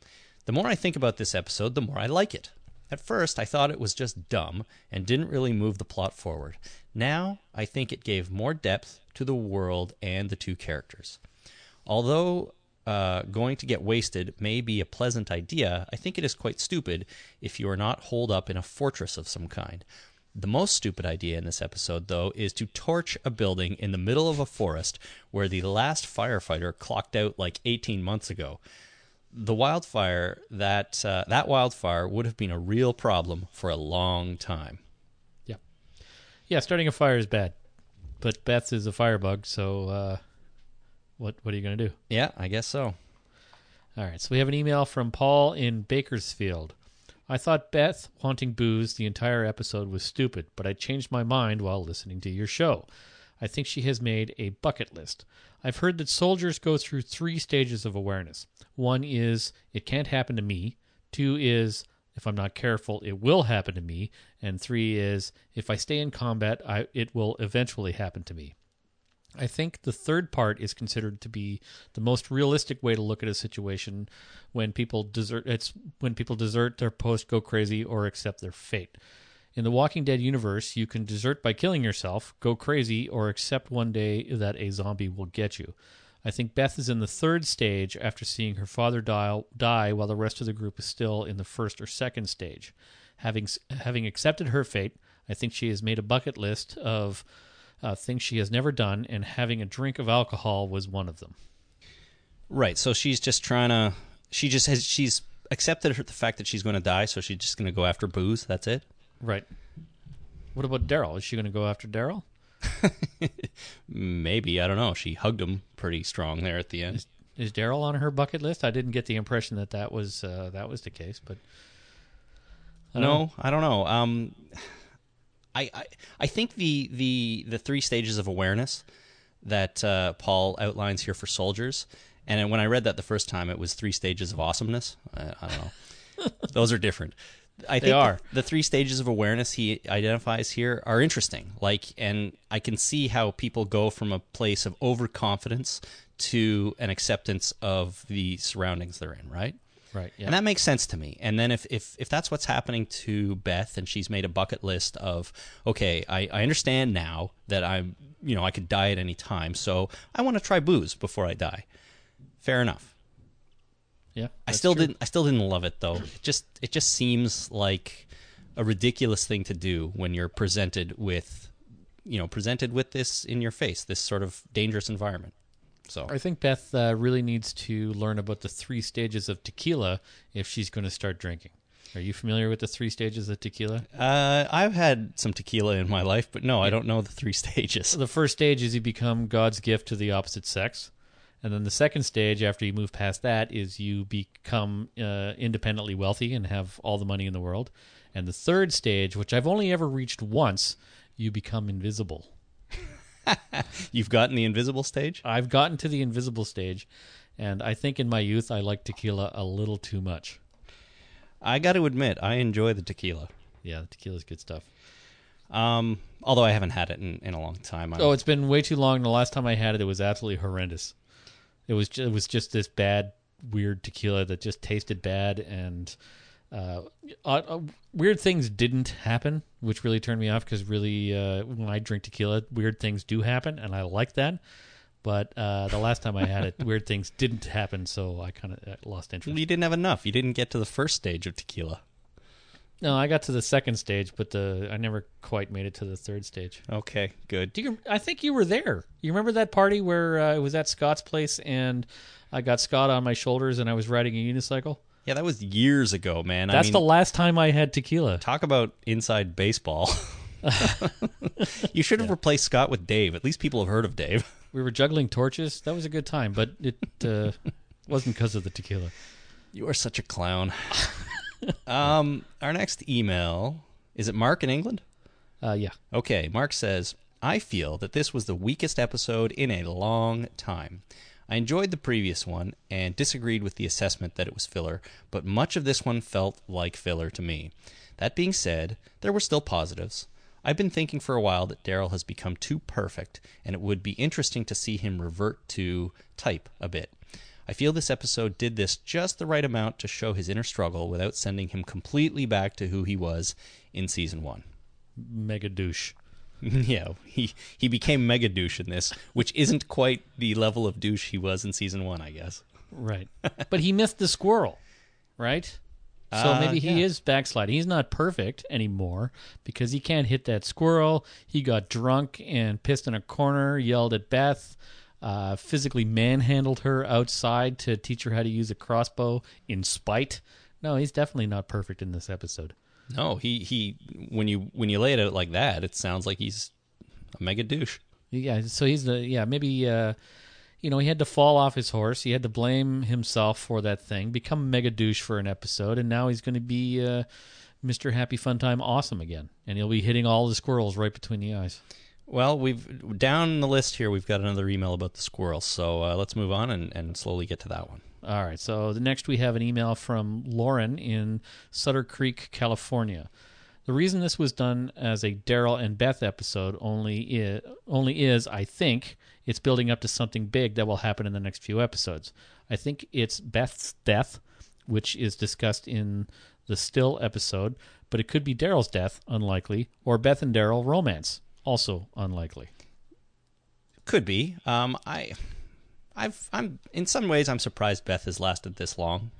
the more I think about this episode, the more I like it. At first, I thought it was just dumb and didn't really move the plot forward. Now, I think it gave more depth to the world and the two characters. Although uh, going to get wasted may be a pleasant idea, I think it is quite stupid if you are not holed up in a fortress of some kind. The most stupid idea in this episode, though, is to torch a building in the middle of a forest where the last firefighter clocked out like 18 months ago. The wildfire that uh, that wildfire would have been a real problem for a long time. Yeah. Yeah, starting a fire is bad. But Beth is a firebug, so uh, what what are you going to do? Yeah, I guess so. All right, so we have an email from Paul in Bakersfield. I thought Beth wanting booze the entire episode was stupid, but I changed my mind while listening to your show. I think she has made a bucket list. I've heard that soldiers go through three stages of awareness. One is, it can't happen to me. Two is, if I'm not careful, it will happen to me. And three is, if I stay in combat, I, it will eventually happen to me. I think the third part is considered to be the most realistic way to look at a situation when people desert it's when people desert their post go crazy or accept their fate. In the Walking Dead universe, you can desert by killing yourself, go crazy, or accept one day that a zombie will get you. I think Beth is in the third stage after seeing her father die, while the rest of the group is still in the first or second stage. Having having accepted her fate, I think she has made a bucket list of uh, things she has never done, and having a drink of alcohol was one of them. Right. So she's just trying to. She just has. She's accepted the fact that she's going to die, so she's just going to go after booze. That's it. Right. What about Daryl? Is she going to go after Daryl? Maybe I don't know. She hugged him pretty strong there at the end. Is, is Daryl on her bucket list? I didn't get the impression that that was uh, that was the case, but I no, know. I don't know. Um, I, I I think the the the three stages of awareness that uh, Paul outlines here for soldiers, and when I read that the first time, it was three stages of awesomeness. I, I don't know; those are different. I they think are. The, the three stages of awareness he identifies here are interesting. Like, and I can see how people go from a place of overconfidence to an acceptance of the surroundings they're in. Right. Right. Yeah. And that makes sense to me. And then if, if, if that's what's happening to Beth and she's made a bucket list of, okay, I, I understand now that I'm, you know, I could die at any time. So I want to try booze before I die. Fair enough. Yeah. I still true. didn't, I still didn't love it though. It just, it just seems like a ridiculous thing to do when you're presented with, you know, presented with this in your face, this sort of dangerous environment. So I think Beth uh, really needs to learn about the three stages of tequila if she's going to start drinking. Are you familiar with the three stages of tequila? Uh, I've had some tequila in my life, but no, I don't know the three stages. The first stage is you become God's gift to the opposite sex. And then the second stage, after you move past that, is you become uh, independently wealthy and have all the money in the world. And the third stage, which I've only ever reached once, you become invisible. You've gotten the invisible stage? I've gotten to the invisible stage, and I think in my youth I liked tequila a little too much. I got to admit, I enjoy the tequila. Yeah, the tequila's good stuff. Um, although I haven't had it in, in a long time. I'm... Oh, it's been way too long. The last time I had it, it was absolutely horrendous. It was just, it was just this bad, weird tequila that just tasted bad, and uh, uh, uh, weird things didn't happen, which really turned me off because really, uh, when I drink tequila, weird things do happen, and I like that. But uh, the last time I had it, weird things didn't happen, so I kind of uh, lost interest. You didn't have enough. You didn't get to the first stage of tequila. No, I got to the second stage, but the I never quite made it to the third stage. Okay, good. Do you? I think you were there. You remember that party where uh, it was at Scott's place, and I got Scott on my shoulders, and I was riding a unicycle. Yeah, that was years ago, man. That's I mean, the last time I had tequila. Talk about inside baseball. you should have yeah. replaced Scott with Dave. At least people have heard of Dave. We were juggling torches. That was a good time, but it uh, wasn't because of the tequila. You are such a clown. Um, our next email is it Mark in England? Uh, yeah. Okay. Mark says, "I feel that this was the weakest episode in a long time." I enjoyed the previous one and disagreed with the assessment that it was filler, but much of this one felt like filler to me. That being said, there were still positives. I've been thinking for a while that Daryl has become too perfect, and it would be interesting to see him revert to type a bit. I feel this episode did this just the right amount to show his inner struggle without sending him completely back to who he was in season one. Mega douche. yeah, he he became mega douche in this, which isn't quite the level of douche he was in season one, I guess. Right. but he missed the squirrel, right? So Uh, maybe he yeah. is backsliding. He's not perfect anymore because he can't hit that squirrel. He got drunk and pissed in a corner, yelled at Beth, uh, physically manhandled her outside to teach her how to use a crossbow in spite. No, he's definitely not perfect in this episode. No, he he when you when you lay it out like that, it sounds like he's a mega douche. Yeah, so he's the yeah maybe uh, you know he had to fall off his horse. He had to blame himself for that thing, become mega douche for an episode, and now he's going to be uh, Mr. Happy Fun Time Awesome again, and he'll be hitting all the squirrels right between the eyes. Well, we've down the list here. We've got another email about the squirrels, so uh, let's move on and, and slowly get to that one. All right, so the next we have an email from Lauren in Sutter Creek, California. The reason this was done as a Daryl and Beth episode only is, only is, I think, it's building up to something big that will happen in the next few episodes. I think it's Beth's death, which is discussed in the Still episode, but it could be Daryl's death, unlikely, or Beth and Daryl romance, also unlikely. Could be. Um, I, I've I'm in some ways I'm surprised Beth has lasted this long.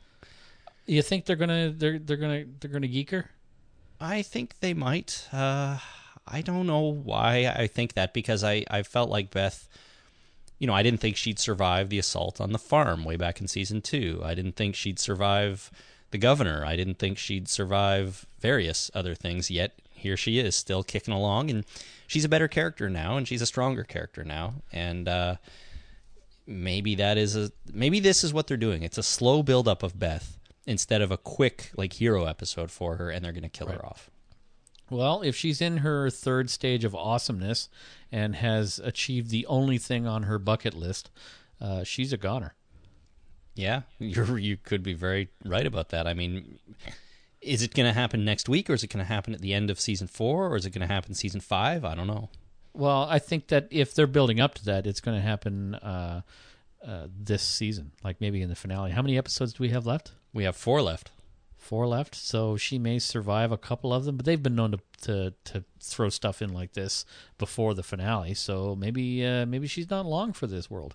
You think they're gonna they're they're gonna they're gonna geek her? I think they might. Uh, I don't know why I think that because I, I felt like Beth, you know, I didn't think she'd survive the assault on the farm way back in season two. I didn't think she'd survive the governor. I didn't think she'd survive various other things. Yet here she is, still kicking along, and she's a better character now, and she's a stronger character now, and uh, maybe that is a maybe this is what they're doing. It's a slow build up of Beth instead of a quick like hero episode for her, and they're going to kill her off. Well, if she's in her third stage of awesomeness and has achieved the only thing on her bucket list, uh, she's a goner. Yeah, you you could be very right about that. I mean, is it going to happen next week, or is it going to happen at the end of season four, or is it going to happen season five? I don't know. Well, I think that if they're building up to that, it's going to happen uh, uh, this season, like maybe in the finale. How many episodes do we have left? We have four left. Four left, so she may survive a couple of them, but they've been known to to, to throw stuff in like this before the finale. So maybe uh, maybe she's not long for this world.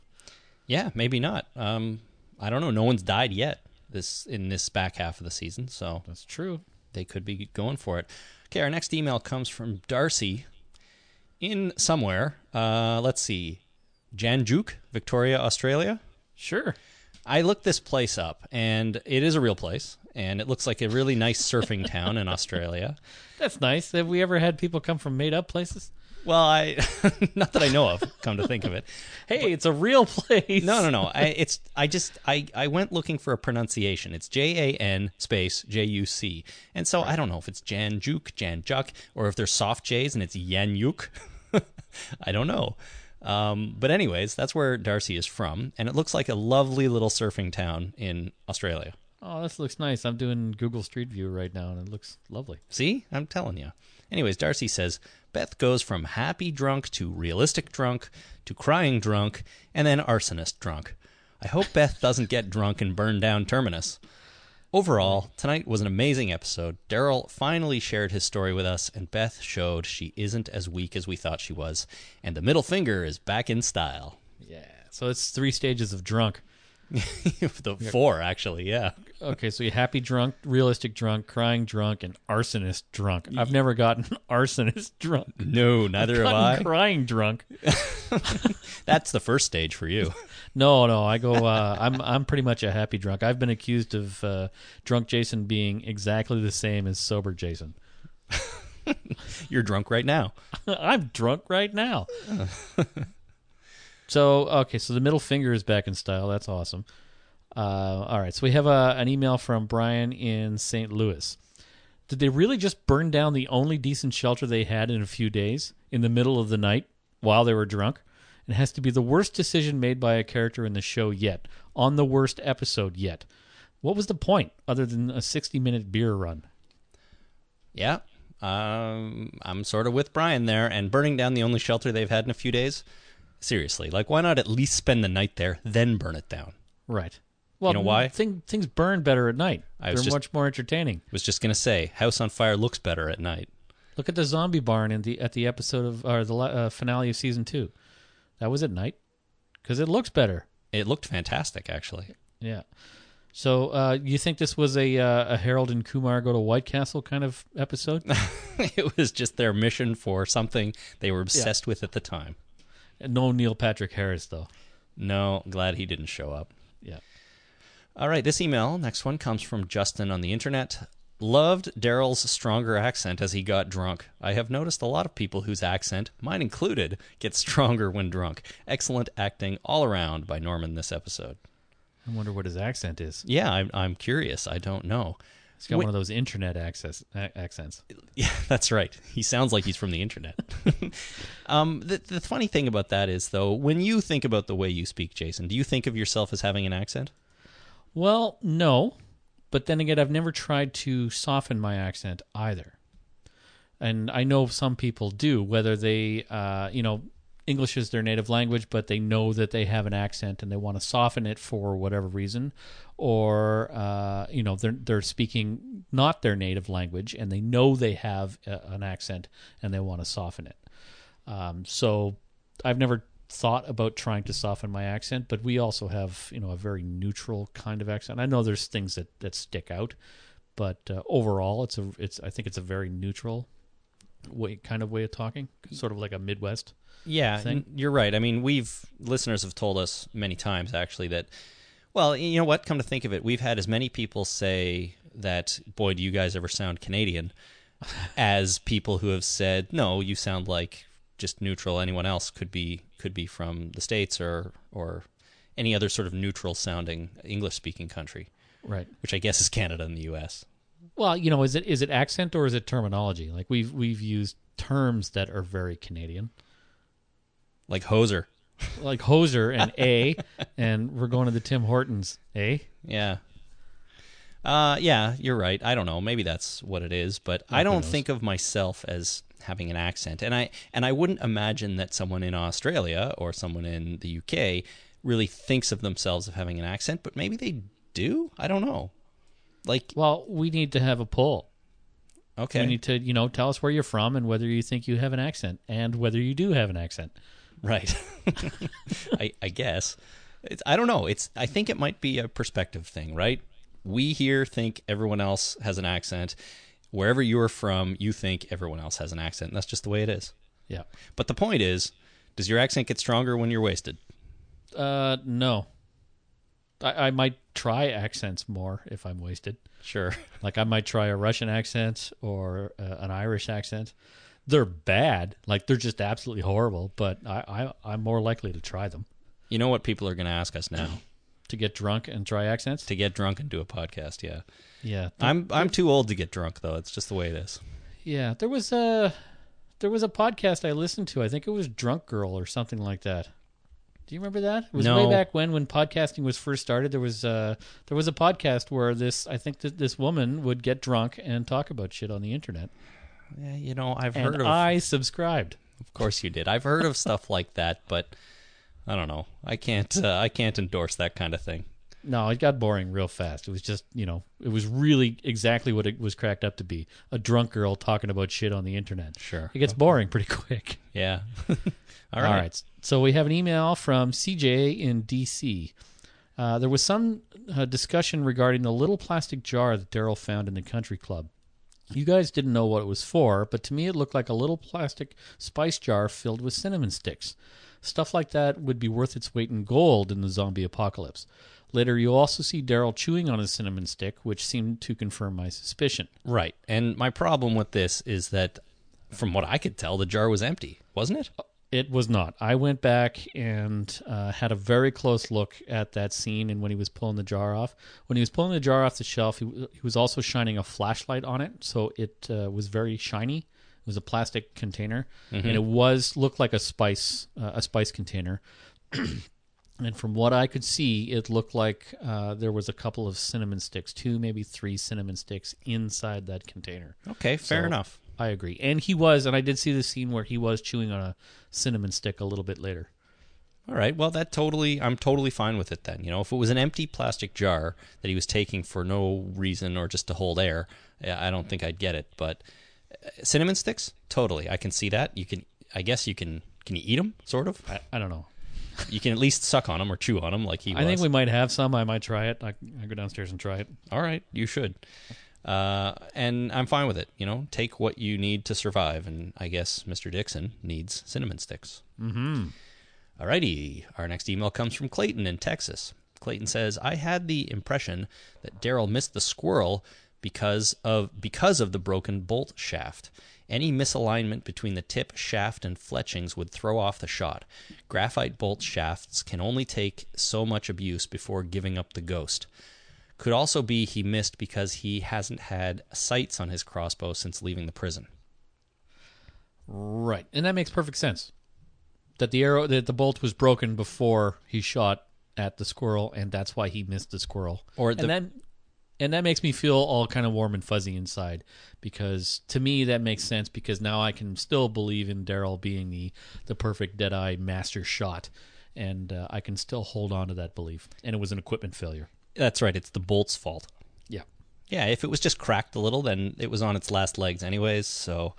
Yeah, maybe not. Um, I don't know. No one's died yet this in this back half of the season, so That's true. they could be going for it. Okay, our next email comes from Darcy in somewhere. Uh, let's see, Jan Juc, Victoria, Australia. Sure. I looked this place up, and it is a real place, and it looks like a really nice surfing town in Australia. That's nice. Have we ever had people come from made up places? Well, I not that I know of. Come to think of it, Hey, it's a real place. no, no, no. I, it's I just I I went looking for a pronunciation. It's J A N space J U C, and so I don't know if it's Janjuk, Janjuk, or if there's soft J's and it's Yanyuk. I don't know. Um, but anyways, that's where Darcy is from, and it looks like a lovely little surfing town in Australia. Oh, this looks nice. I'm doing Google Street View right now, and it looks lovely. See, I'm telling you. Anyways, Darcy says Beth goes from happy drunk to realistic drunk to crying drunk and then arsonist drunk. I hope Beth doesn't get drunk and burn down Terminus. Overall, tonight was an amazing episode. Daryl finally shared his story with us, and Beth showed she isn't as weak as we thought she was, and the middle finger is back in style. Yeah. So it's three stages of drunk. the four, actually, yeah. Okay, so you happy drunk, realistic drunk, crying drunk, and arsonist drunk. I've never gotten arsonist drunk. No, neither have I. crying drunk. That's the first stage for you. No, no, I go. Uh, I'm I'm pretty much a happy drunk. I've been accused of uh, drunk Jason being exactly the same as sober Jason. You're drunk right now. I'm drunk right now. So okay, so the middle finger is back in style. That's awesome. Uh, all right, so we have a, an email from Brian in St. Louis. Did they really just burn down the only decent shelter they had in a few days in the middle of the night while they were drunk? It has to be the worst decision made by a character in the show yet, on the worst episode yet. What was the point other than a 60 minute beer run? Yeah. Um, I'm sort of with Brian there, and burning down the only shelter they've had in a few days. Seriously, like, why not at least spend the night there, then burn it down? Right. Well, you know why? Thing, things burn better at night. I They're just- much more entertaining. Was just gonna say, House on Fire looks better at night. Look at the zombie barn in the at the episode of or the uh, finale of season two. That was at night because it looks better. It looked fantastic, actually. Yeah. So uh, you think this was a uh, a Harold and Kumar go to White Castle kind of episode? it was just their mission for something they were obsessed with at the time. No Neil Patrick Harris though. No, glad he didn't show up. Yeah. All right, this email, next one, comes from Justin on the internet. Loved Daryl's stronger accent as he got drunk. I have noticed a lot of people whose accent, mine included, gets stronger when drunk. Excellent acting all around by Norman this episode. I wonder what his accent is. Yeah, I'm, I'm curious. I don't know. He's got Wait- one of those internet access a- accents. Yeah, that's right. He sounds like he's from the internet. um, the, the funny thing about that is, though, when you think about the way you speak, Jason, do you think of yourself as having an accent? Well, no, but then again, I've never tried to soften my accent either. And I know some people do, whether they, uh, you know, English is their native language, but they know that they have an accent and they want to soften it for whatever reason, or uh, you know, they're they're speaking not their native language and they know they have a, an accent and they want to soften it. Um, so I've never thought about trying to soften my accent, but we also have you know a very neutral kind of accent. I know there's things that that stick out, but uh, overall, it's a it's I think it's a very neutral way kind of way of talking, sort of like a Midwest. Yeah, thing. you're right. I mean, we've listeners have told us many times actually that well, you know what, come to think of it, we've had as many people say that boy, do you guys ever sound Canadian as people who have said, "No, you sound like just neutral. Anyone else could be could be from the states or or any other sort of neutral sounding English speaking country." Right. Which I guess is Canada and the US. Well, you know, is it is it accent or is it terminology? Like we've we've used terms that are very Canadian, Like hoser. like hoser and a, and we're going to the Tim Hortons, eh? Yeah. Uh, yeah, you're right. I don't know. Maybe that's what it is, but I don't knows? think of myself as having an accent, and I and I wouldn't imagine that someone in Australia or someone in the UK really thinks of themselves of having an accent, but maybe they do. I don't know. Like, Well, we need to have a poll. okay, We need to, you know, tell us where you're from and whether you think you have an accent and whether you do have an accent. Right? I, I guess it's, I don't know. It's I think it might be a perspective thing, right? We here think everyone else has an accent. Wherever you're from, you think everyone else has an accent. And that's just the way it is. Yeah. But the point is, does your accent get stronger when you're wasted? Uh, no. I, I might try accents more if I'm wasted. Sure. Like I might try a Russian accent or uh, an Irish accent. They're bad, like they're just absolutely horrible. But I, I I'm more likely to try them You know what people are going to ask us now? to get drunk and try accents. to get drunk and do a podcast, yeah. Yeah, I'm I'm too old to get drunk though. It's just the way it is. yeah. There was a there was a podcast I listened to. I think it was Drunk Girl or something like that. Do you remember that? It was No. way back when when podcasting was first started. There was uh there was a podcast where this I think that this woman would get drunk and talk about shit on the internet. Yeah, you know, I've And heard of I subscribed. Of course you did. I've heard of stuff like that, but I don't know. I can't uh, I can't endorse that kind of thing. No, it got boring real fast. It was just, you know, it was really exactly what it was cracked up to be. A drunk girl talking about shit on the internet. Sure. It gets boring pretty quick. Yeah. All All right. right. So we have an email from CJ in DC. Uh, there was some uh, discussion regarding the little plastic jar that Daryl found in the country club. You guys didn't know what it was for, but to me it looked like a little plastic spice jar filled with cinnamon sticks. Stuff like that would be worth its weight in gold in the zombie apocalypse. Later, you'll also see Daryl chewing on a cinnamon stick, which seemed to confirm my suspicion. Right. And my problem with this is that from what I could tell the jar was empty, wasn't it? It was not. I went back and uh, had a very close look at that scene and when he was pulling the jar off. When he was pulling the jar off the shelf, he, he was also shining a flashlight on it, so it uh, was very shiny. It was a plastic container, and it was looked like a spice uh, a spice container. and from what I could see, it looked like uh, there was a couple of cinnamon sticks, two maybe three cinnamon sticks inside that container. Okay, fair So, enough. I agree. And he was, and I did see the scene where he was chewing on a cinnamon stick a little bit later. All right. Well, that totally, I'm totally fine with it then. You know, if it was an empty plastic jar that he was taking for no reason or just to hold air, I don't think I'd get it. But uh, cinnamon sticks, totally, I can see that. You can, I guess, you can, can you eat them? Sort of. I, I don't know. You can at least suck on them or chew on them, like he was. I think we might have some. I might try it. I, I go downstairs and try it. All right, you should. Uh, and I'm fine with it. You know, take what you need to survive. And I guess Mr. Dixon needs cinnamon sticks. Mm-hmm. Alrighty, our next email comes from Clayton in Texas. Clayton says, "I had the impression that Daryl missed the squirrel because of because of the broken bolt shaft. Any misalignment between the tip, shaft, and fletchings would throw off the shot. Graphite bolt shafts can only take so much abuse before giving up the ghost. Could also be he missed because he hasn't had sights on his crossbow since leaving the prison. Right, and that makes perfect sense. That the arrow, that the bolt was broken before he shot at the squirrel, and that's why he missed the squirrel. Or the- and that, and that makes me feel all kind of warm and fuzzy inside because to me that makes sense because now I can still believe in Daryl being the the perfect Deadeye master shot, and uh, I can still hold on to that belief. And it was an equipment failure. That's right, it's the bolt's fault. Yeah. Yeah, if it was just cracked a little, then it was on its last legs anyways. So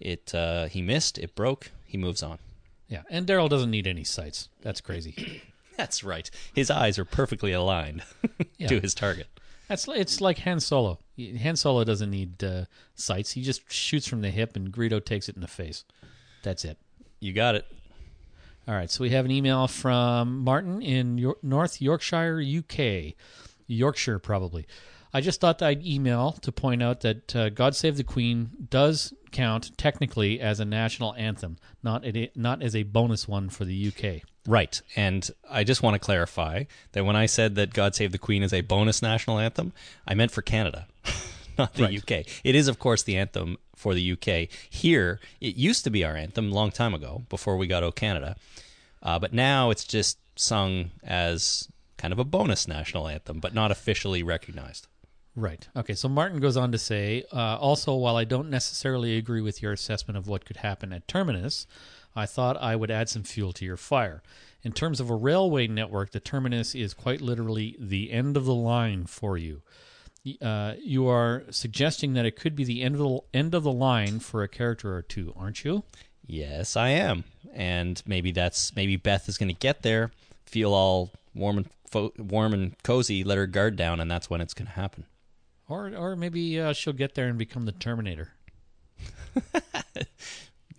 it uh, he missed, it broke, he moves on. Yeah, and Daryl doesn't need any sights. That's crazy. That's right. His eyes are perfectly aligned Yeah. to his target. That's it's like Han Solo. Han Solo doesn't need uh, sights. He just shoots from the hip, and Greedo takes it in the face. That's it. You got it. All right. So we have an email from Martin in Yor- North Yorkshire, UK, Yorkshire probably. I just thought that I'd email to point out that uh, "God Save the Queen" does count technically as a national anthem, not a, not as a bonus one for the UK. Right. And I just want to clarify that when I said that God Save the Queen is a bonus national anthem, I meant for Canada, not the Right. UK. It is, of course, the anthem for the UK. Here, it used to be our anthem a long time ago, before we got O Canada. Uh, but now it's just sung as kind of a bonus national anthem, but not officially recognized. Right. Okay. So Martin goes on to say, uh, also, while I don't necessarily agree with your assessment of what could happen at Terminus, I thought I would add some fuel to your fire. In terms of a railway network, the Terminus is quite literally the end of the line for you. Uh, you are suggesting that it could be the end of the end of the line for a character or two, aren't you? Yes, I am, and maybe that's maybe Beth is going to get there, feel all warm and fo- warm and cozy, let her guard down, and that's when it's going to happen. Or or maybe uh, she'll get there and become the Terminator.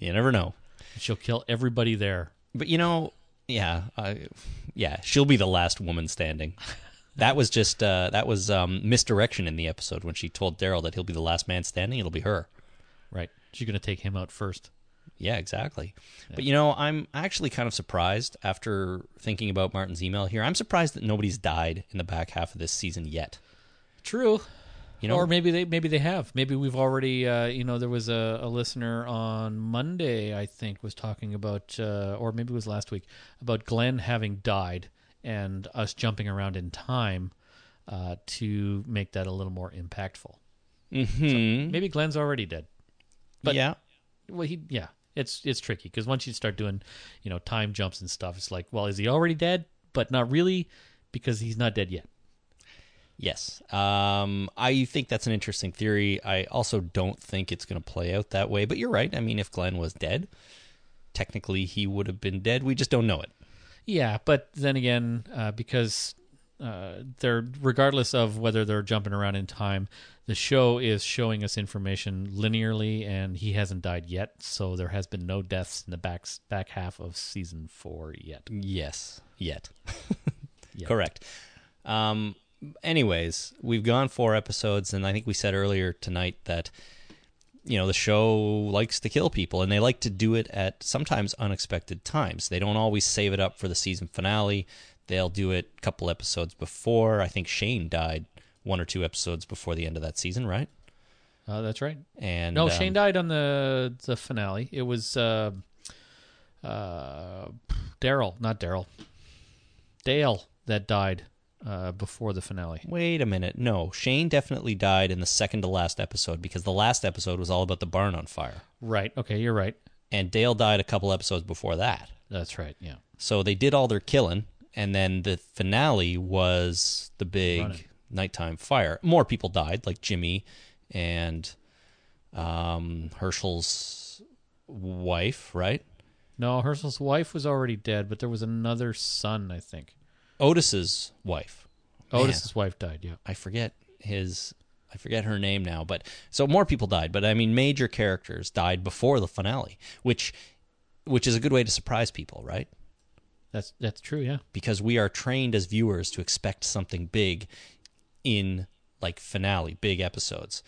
You never know. She'll kill everybody there. But you know, yeah, yeah, she'll be the last woman standing. That was just uh, that was um, misdirection in the episode when she told Daryl that he'll be the last man standing. It'll be her. Right. She's going to take him out first. Yeah, exactly. But you know, I'm actually kind of surprised after thinking about Martin's email here. I'm surprised that nobody's died in the back half of this season yet. True. You know, or maybe they maybe they have. Maybe we've already. Uh, you know, there was a, a listener on Monday, I think, was talking about, uh, or maybe it was last week, about Glenn having died and us jumping around in time uh, to make that a little more impactful. hmm Maybe Glenn's already dead. But yeah, well, he yeah, it's it's tricky because once you start doing, you know, time jumps and stuff, it's like, well, is he already dead? But not really, because he's not dead yet. Yes. Um, I think that's an interesting theory. I also don't think it's going to play out that way. But you're right. I mean, if Glenn was dead, technically he would have been dead. We just don't know it. Yeah, but then again, uh, because uh, they're regardless of whether they're jumping around in time, the show is showing us information linearly, and he hasn't died yet, so there has been no deaths in the back back half of season four yet. Yes. Yet. Yet. Correct. Um, anyways, we've gone four episodes, and I think we said earlier tonight that you know the show likes to kill people, and they like to do it at sometimes unexpected times. They don't always save it up for the season finale. They'll do it a couple episodes before. I think Shane died one or two episodes before the end of that season, right? Uh, that's right. And No, um, Shane died on the the finale. It was uh, uh, Daryl, not Daryl, Dale that died uh, before the finale. Wait a minute. No, Shane definitely died in the second to last episode because the last episode was all about the barn on fire. Right. Okay, you're right. And Dale died a couple episodes before that. That's right. Yeah. So they did all their killing, and then the finale was the big Running. nighttime fire. More people died, like Jimmy and um, Hershel's wife, right? No, Hershel's wife was already dead, but there was another son, I think. Otis's wife. Oh, Man, Otis's wife died. Yeah. I forget his. I forget her name now, but so more people died. But I mean, major characters died before the finale, which, which is a good way to surprise people, right? That's that's true. Yeah. because we are trained as viewers to expect something big in like finale, big episodes.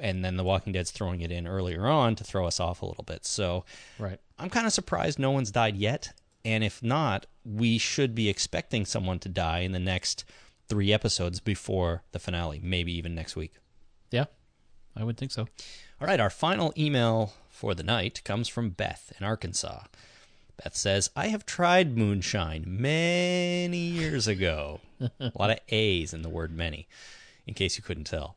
And then The Walking Dead's throwing it in earlier on to throw us off a little bit. So Right. I'm kind of surprised no one's died yet. And if not, we should be expecting someone to die in the next three episodes before the finale, maybe even next week. Yeah. I would think so. All right, our final email for the night comes from Beth in Arkansas. Beth says, I have tried moonshine many years ago. A lot of A's in the word many, in case you couldn't tell.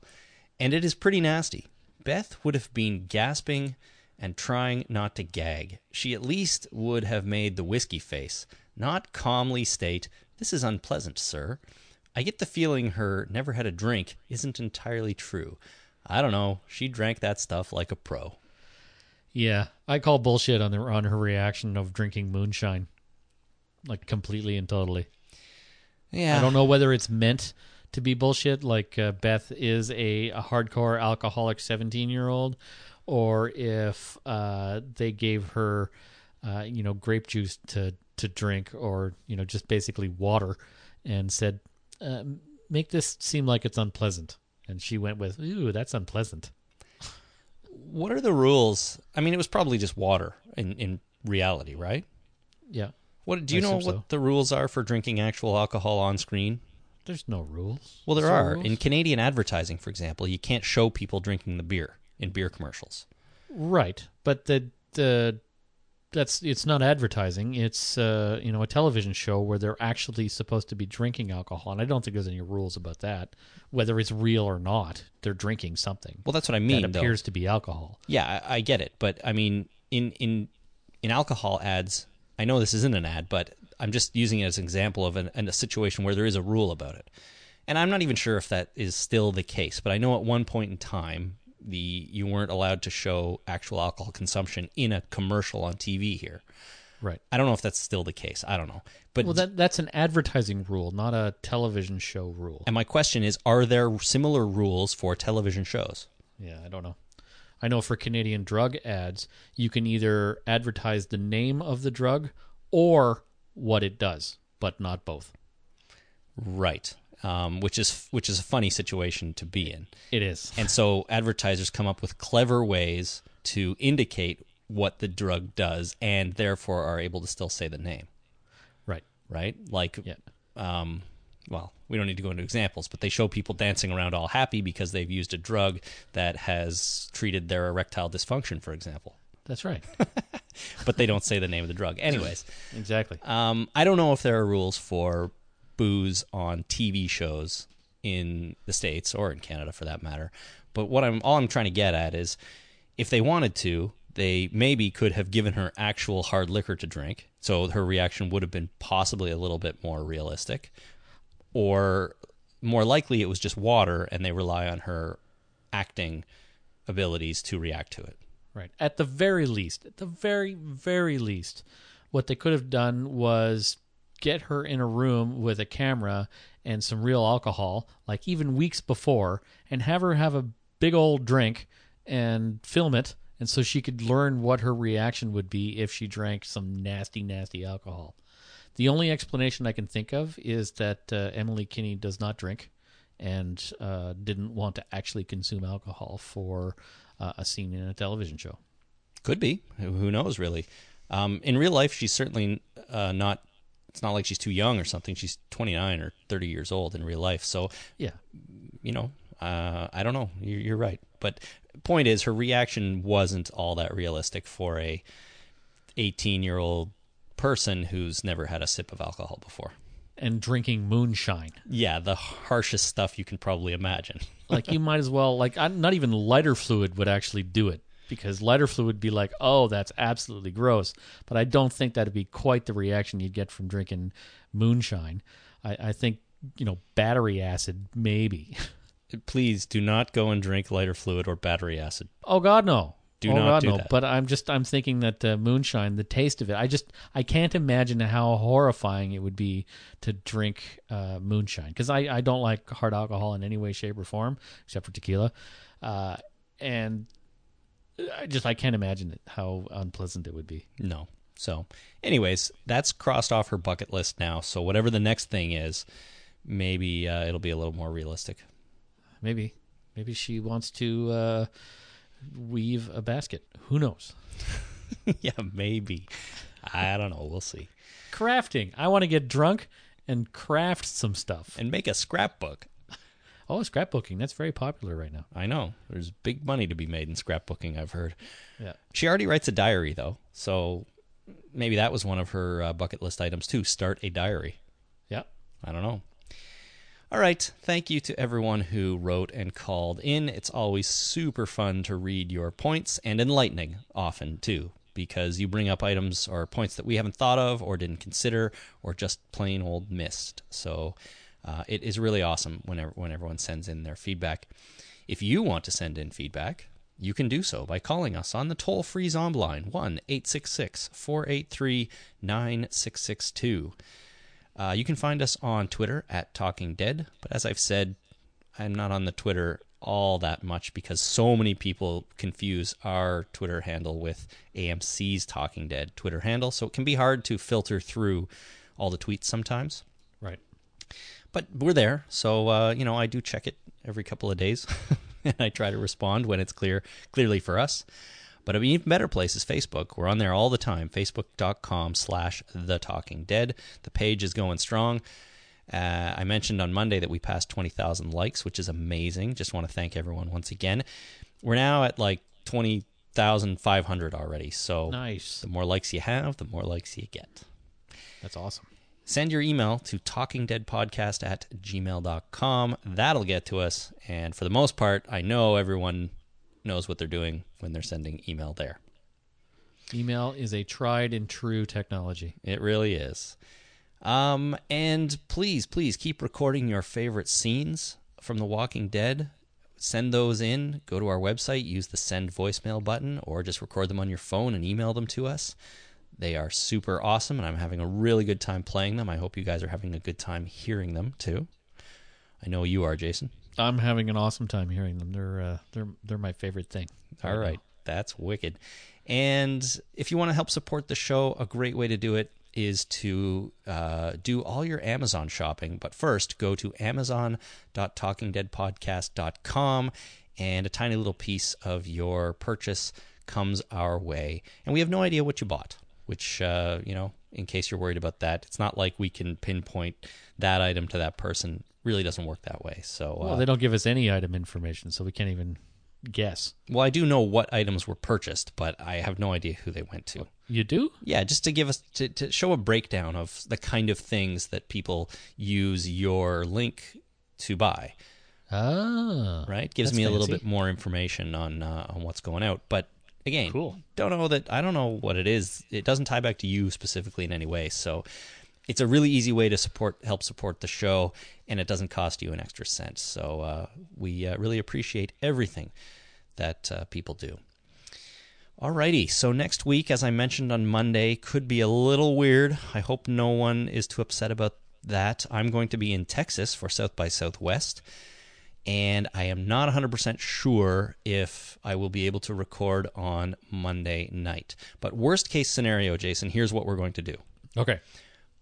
And it is pretty nasty. Beth would have been gasping and trying not to gag. She at least would have made the whiskey face, not calmly state, This is unpleasant, sir. I get the feeling her never had a drink isn't entirely true. I don't know. She drank that stuff like a pro. Yeah, I call bullshit on the on her reaction of drinking moonshine, like completely and totally. Yeah. I don't know whether it's meant to be bullshit, like uh, Beth is a, a hardcore alcoholic seventeen year old, or if uh, they gave her, uh, you know, grape juice to to drink, or you know, just basically water, and said, uh, "Make this seem like it's unpleasant," and she went with, "Ooh, that's unpleasant." What are the rules? I mean, it was probably just water in, in reality, right? Yeah, What do you I know what so. the rules are for drinking actual alcohol on screen? there's no rules. Well, there Is are. rules? In Canadian advertising, for example, you can't show people drinking the beer in beer commercials. Right, but the the that's it's not advertising. It's uh, you know a television show where they're actually supposed to be drinking alcohol, and I don't think there's any rules about that. Whether it's real or not, they're drinking something Well, that's what I mean. that though. appears to be alcohol. Yeah, I, I get it, but I mean, in in in alcohol ads, I know this isn't an ad, but I'm just using it as an example of an, an, a situation where there is a rule about it, and I'm not even sure if that is still the case. But I know at one point in time, the you weren't allowed to show actual alcohol consumption in a commercial on TV here. Right. I don't know if that's still the case. I don't know, but Well, that that's an advertising rule, not a television show rule. and my question is, are there similar rules for television shows? Yeah, I don't know. I know for Canadian drug ads, you can either advertise the name of the drug or what it does, but not both. Right. Um, which is which is a funny situation to be in. It is. And so advertisers come up with clever ways to indicate what the drug does and therefore are able to still say the name, Right. right? Like, Yeah. um, well, we don't need to go into examples, but they show people dancing around all happy because they've used a drug that has treated their erectile dysfunction, for example. That's right. But they don't say the name of the drug. Anyways, exactly. um, I don't know if there are rules for booze on TV shows in the states or in Canada for that matter. But what I'm all I'm trying to get at is if they wanted to, they maybe could have given her actual hard liquor to drink, so her reaction would have been possibly a little bit more realistic. Or more likely it was just water and they rely on her acting abilities to react to it. Right. At the very least, at the very, very least, what they could have done was get her in a room with a camera and some real alcohol, like even weeks before, and have her have a big old drink and film it. And so she could learn what her reaction would be if she drank some nasty, nasty alcohol. The only explanation I can think of is that uh, Emily Kinney does not drink and uh, didn't want to actually consume alcohol for uh, a scene in a television show. Could be. Who knows, really? Um, in real life, she's certainly uh, not. It's not like she's too young or something. She's 29 or 30 years old in real life. So, Yeah. you know, uh, I don't know. You're, you're right. But point is, her reaction wasn't all that realistic for a 18 year old person who's never had a sip of alcohol before. And drinking moonshine. Yeah, the harshest stuff you can probably imagine. Like you might as well like I- not even lighter fluid would actually do it because lighter fluid would be like, oh, that's absolutely gross. But I don't think that'd be quite the reaction you'd get from drinking moonshine. I, I think you know battery acid maybe. Please do not go and drink lighter fluid or battery acid. Oh God, no. Do oh, not God, do no. that. But I'm just I'm thinking that uh, moonshine, the taste of it, I just I can't imagine how horrifying it would be to drink uh, moonshine because I I don't like hard alcohol in any way, shape, or form except for tequila, uh, and I just I can't imagine it how unpleasant it would be. No. So, anyways, that's crossed off her bucket list now. So, whatever the next thing is, maybe uh, it'll be a little more realistic. Maybe maybe she wants to uh, weave a basket. Who knows? yeah, maybe. I don't know. We'll see. Crafting. I want to get drunk and craft some stuff. And make a scrapbook. Oh, scrapbooking. That's very popular right now. I know. There's big money to be made in scrapbooking, I've heard. Yeah. She already writes a diary, though. So maybe that was one of her uh, bucket list items, too. Start a diary. Yeah. I don't know. All right. Thank you to everyone who wrote and called in. It's always super fun to read your points and enlightening, often, too, because you bring up items or points that we haven't thought of or didn't consider or just plain old missed. So uh, it is really awesome whenever, when everyone sends in their feedback. If you want to send in feedback, you can do so by calling us on the toll free Zomb line 1 866 483 9662. Uh, you can find us on Twitter at Talking Dead, but as I've said, I'm not on the Twitter all that much because so many people confuse our Twitter handle with AMC's Talking Dead Twitter handle, so it can be hard to filter through all the tweets sometimes. Right. But we're there, so uh, you know I do check it every couple of days, and I try to respond when it's clear clearly for us. But an even better place is Facebook. We're on there all the time. Facebook.com slash The Talking Dead. The page is going strong. Uh, I mentioned on Monday that we passed 20,000 likes, which is amazing. Just want to thank everyone once again. We're now at like 20,500 already. So Nice. the more likes you have, the more likes you get. That's awesome. Send your email to talkingdeadpodcast at gmail.com. That'll get to us. And for the most part, I know everyone knows what they're doing when they're sending email there. Email is a tried and true technology. It really is. Um, and please, please keep recording your favorite scenes from The Walking Dead. Send those in. Go to our website, use the send voicemail button, or just record them on your phone and email them to us. They are super awesome, and I'm having a really good time playing them. I hope you guys are having a good time hearing them too. I know you are, Jason. I'm having an awesome time hearing them. They're uh, they're they're my favorite thing. All right. That's wicked. And if you want to help support the show, a great way to do it is to uh, do all your Amazon shopping. But first, go to amazon.talkingdeadpodcast.com, and a tiny little piece of your purchase comes our way. And we have no idea what you bought, which, uh, you know, in case you're worried about that, it's not like we can pinpoint that item to that person. Really doesn't work that way. So, uh, Well, they don't give us any item information, so we can't even guess. well, I do know what items were purchased, but I have no idea who they went to. You do? Yeah, just to give us to, to show a breakdown of the kind of things that people use your link to buy. Ah, Right, gives me a little fancy. bit more information on uh, on what's going out. But again, Cool. don't know that I don't know what it is. It doesn't tie back to you specifically in any way. So it's a really easy way to support help support the show, and it doesn't cost you an extra cent. So uh, we uh, really appreciate everything that uh, people do. Alrighty, so next week, as I mentioned on Monday, could be a little weird. I hope no one is too upset about that. I'm going to be in Texas for South by Southwest, and I am not 100% sure if I will be able to record on Monday night. But worst case scenario, Jason, here's what we're going to do. Okay.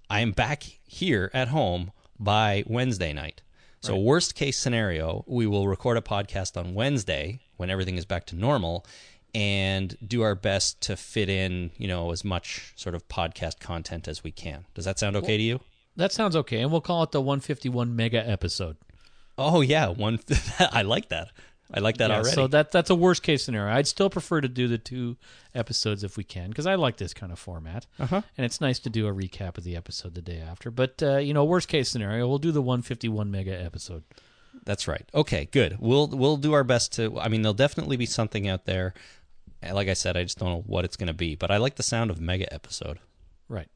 I am back here at home by Wednesday night. So, worst case scenario, we will record a podcast on Wednesday when everything is back to normal and do our best to fit in, you know, as much sort of podcast content as we can. Does that sound okay to you? That sounds okay, and we'll call it the 151 mega episode. Oh yeah, one I like that. I like that Yeah, already. So that that's a worst case scenario. I'd still prefer to do the two episodes if we can, because I like this kind of format, Uh-huh. and it's nice to do a recap of the episode the day after. But uh, you know, worst case scenario, we'll do the 151 mega episode. That's right. Okay, good. We'll we'll do our best to. I mean, there'll definitely be something out there. Like I said, I just don't know what it's going to be, but I like the sound of mega episode. Right.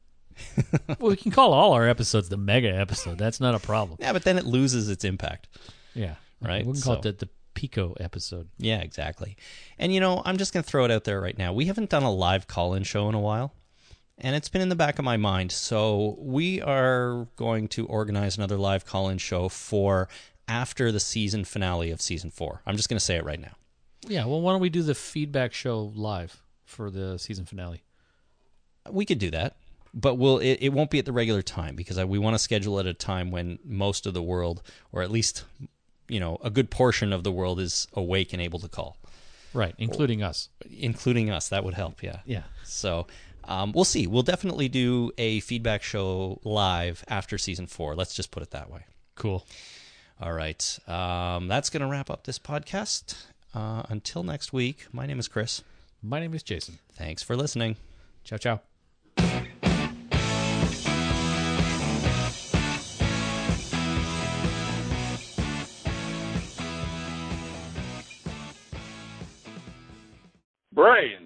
well, we can call all our episodes the mega episode. That's not a problem. Yeah, but then it loses its impact. Yeah. Right, We can call so- it the, the Pico episode. Yeah, exactly. And you know, I'm just going to throw it out there right now. We haven't done a live call-in show in a while, and it's been in the back of my mind. So we are going to organize another live call-in show for after the season finale of season four. I'm just going to say it right now. Yeah. Well, why don't we do the feedback show live for the season finale? We could do that, but we'll it, it won't be at the regular time because I, we want to schedule it at a time when most of the world, or at least you know a good portion of the world, is awake and able to call, Right, including us. including us. That would help. Yeah. Yeah. So um, we'll see. We'll definitely do a feedback show live after season four. Let's just put it that way. Cool. All right. Um, that's going to wrap up this podcast. Uh, until next week, my name is Chris. My name is Jason. Thanks for listening. Ciao, ciao. Brains.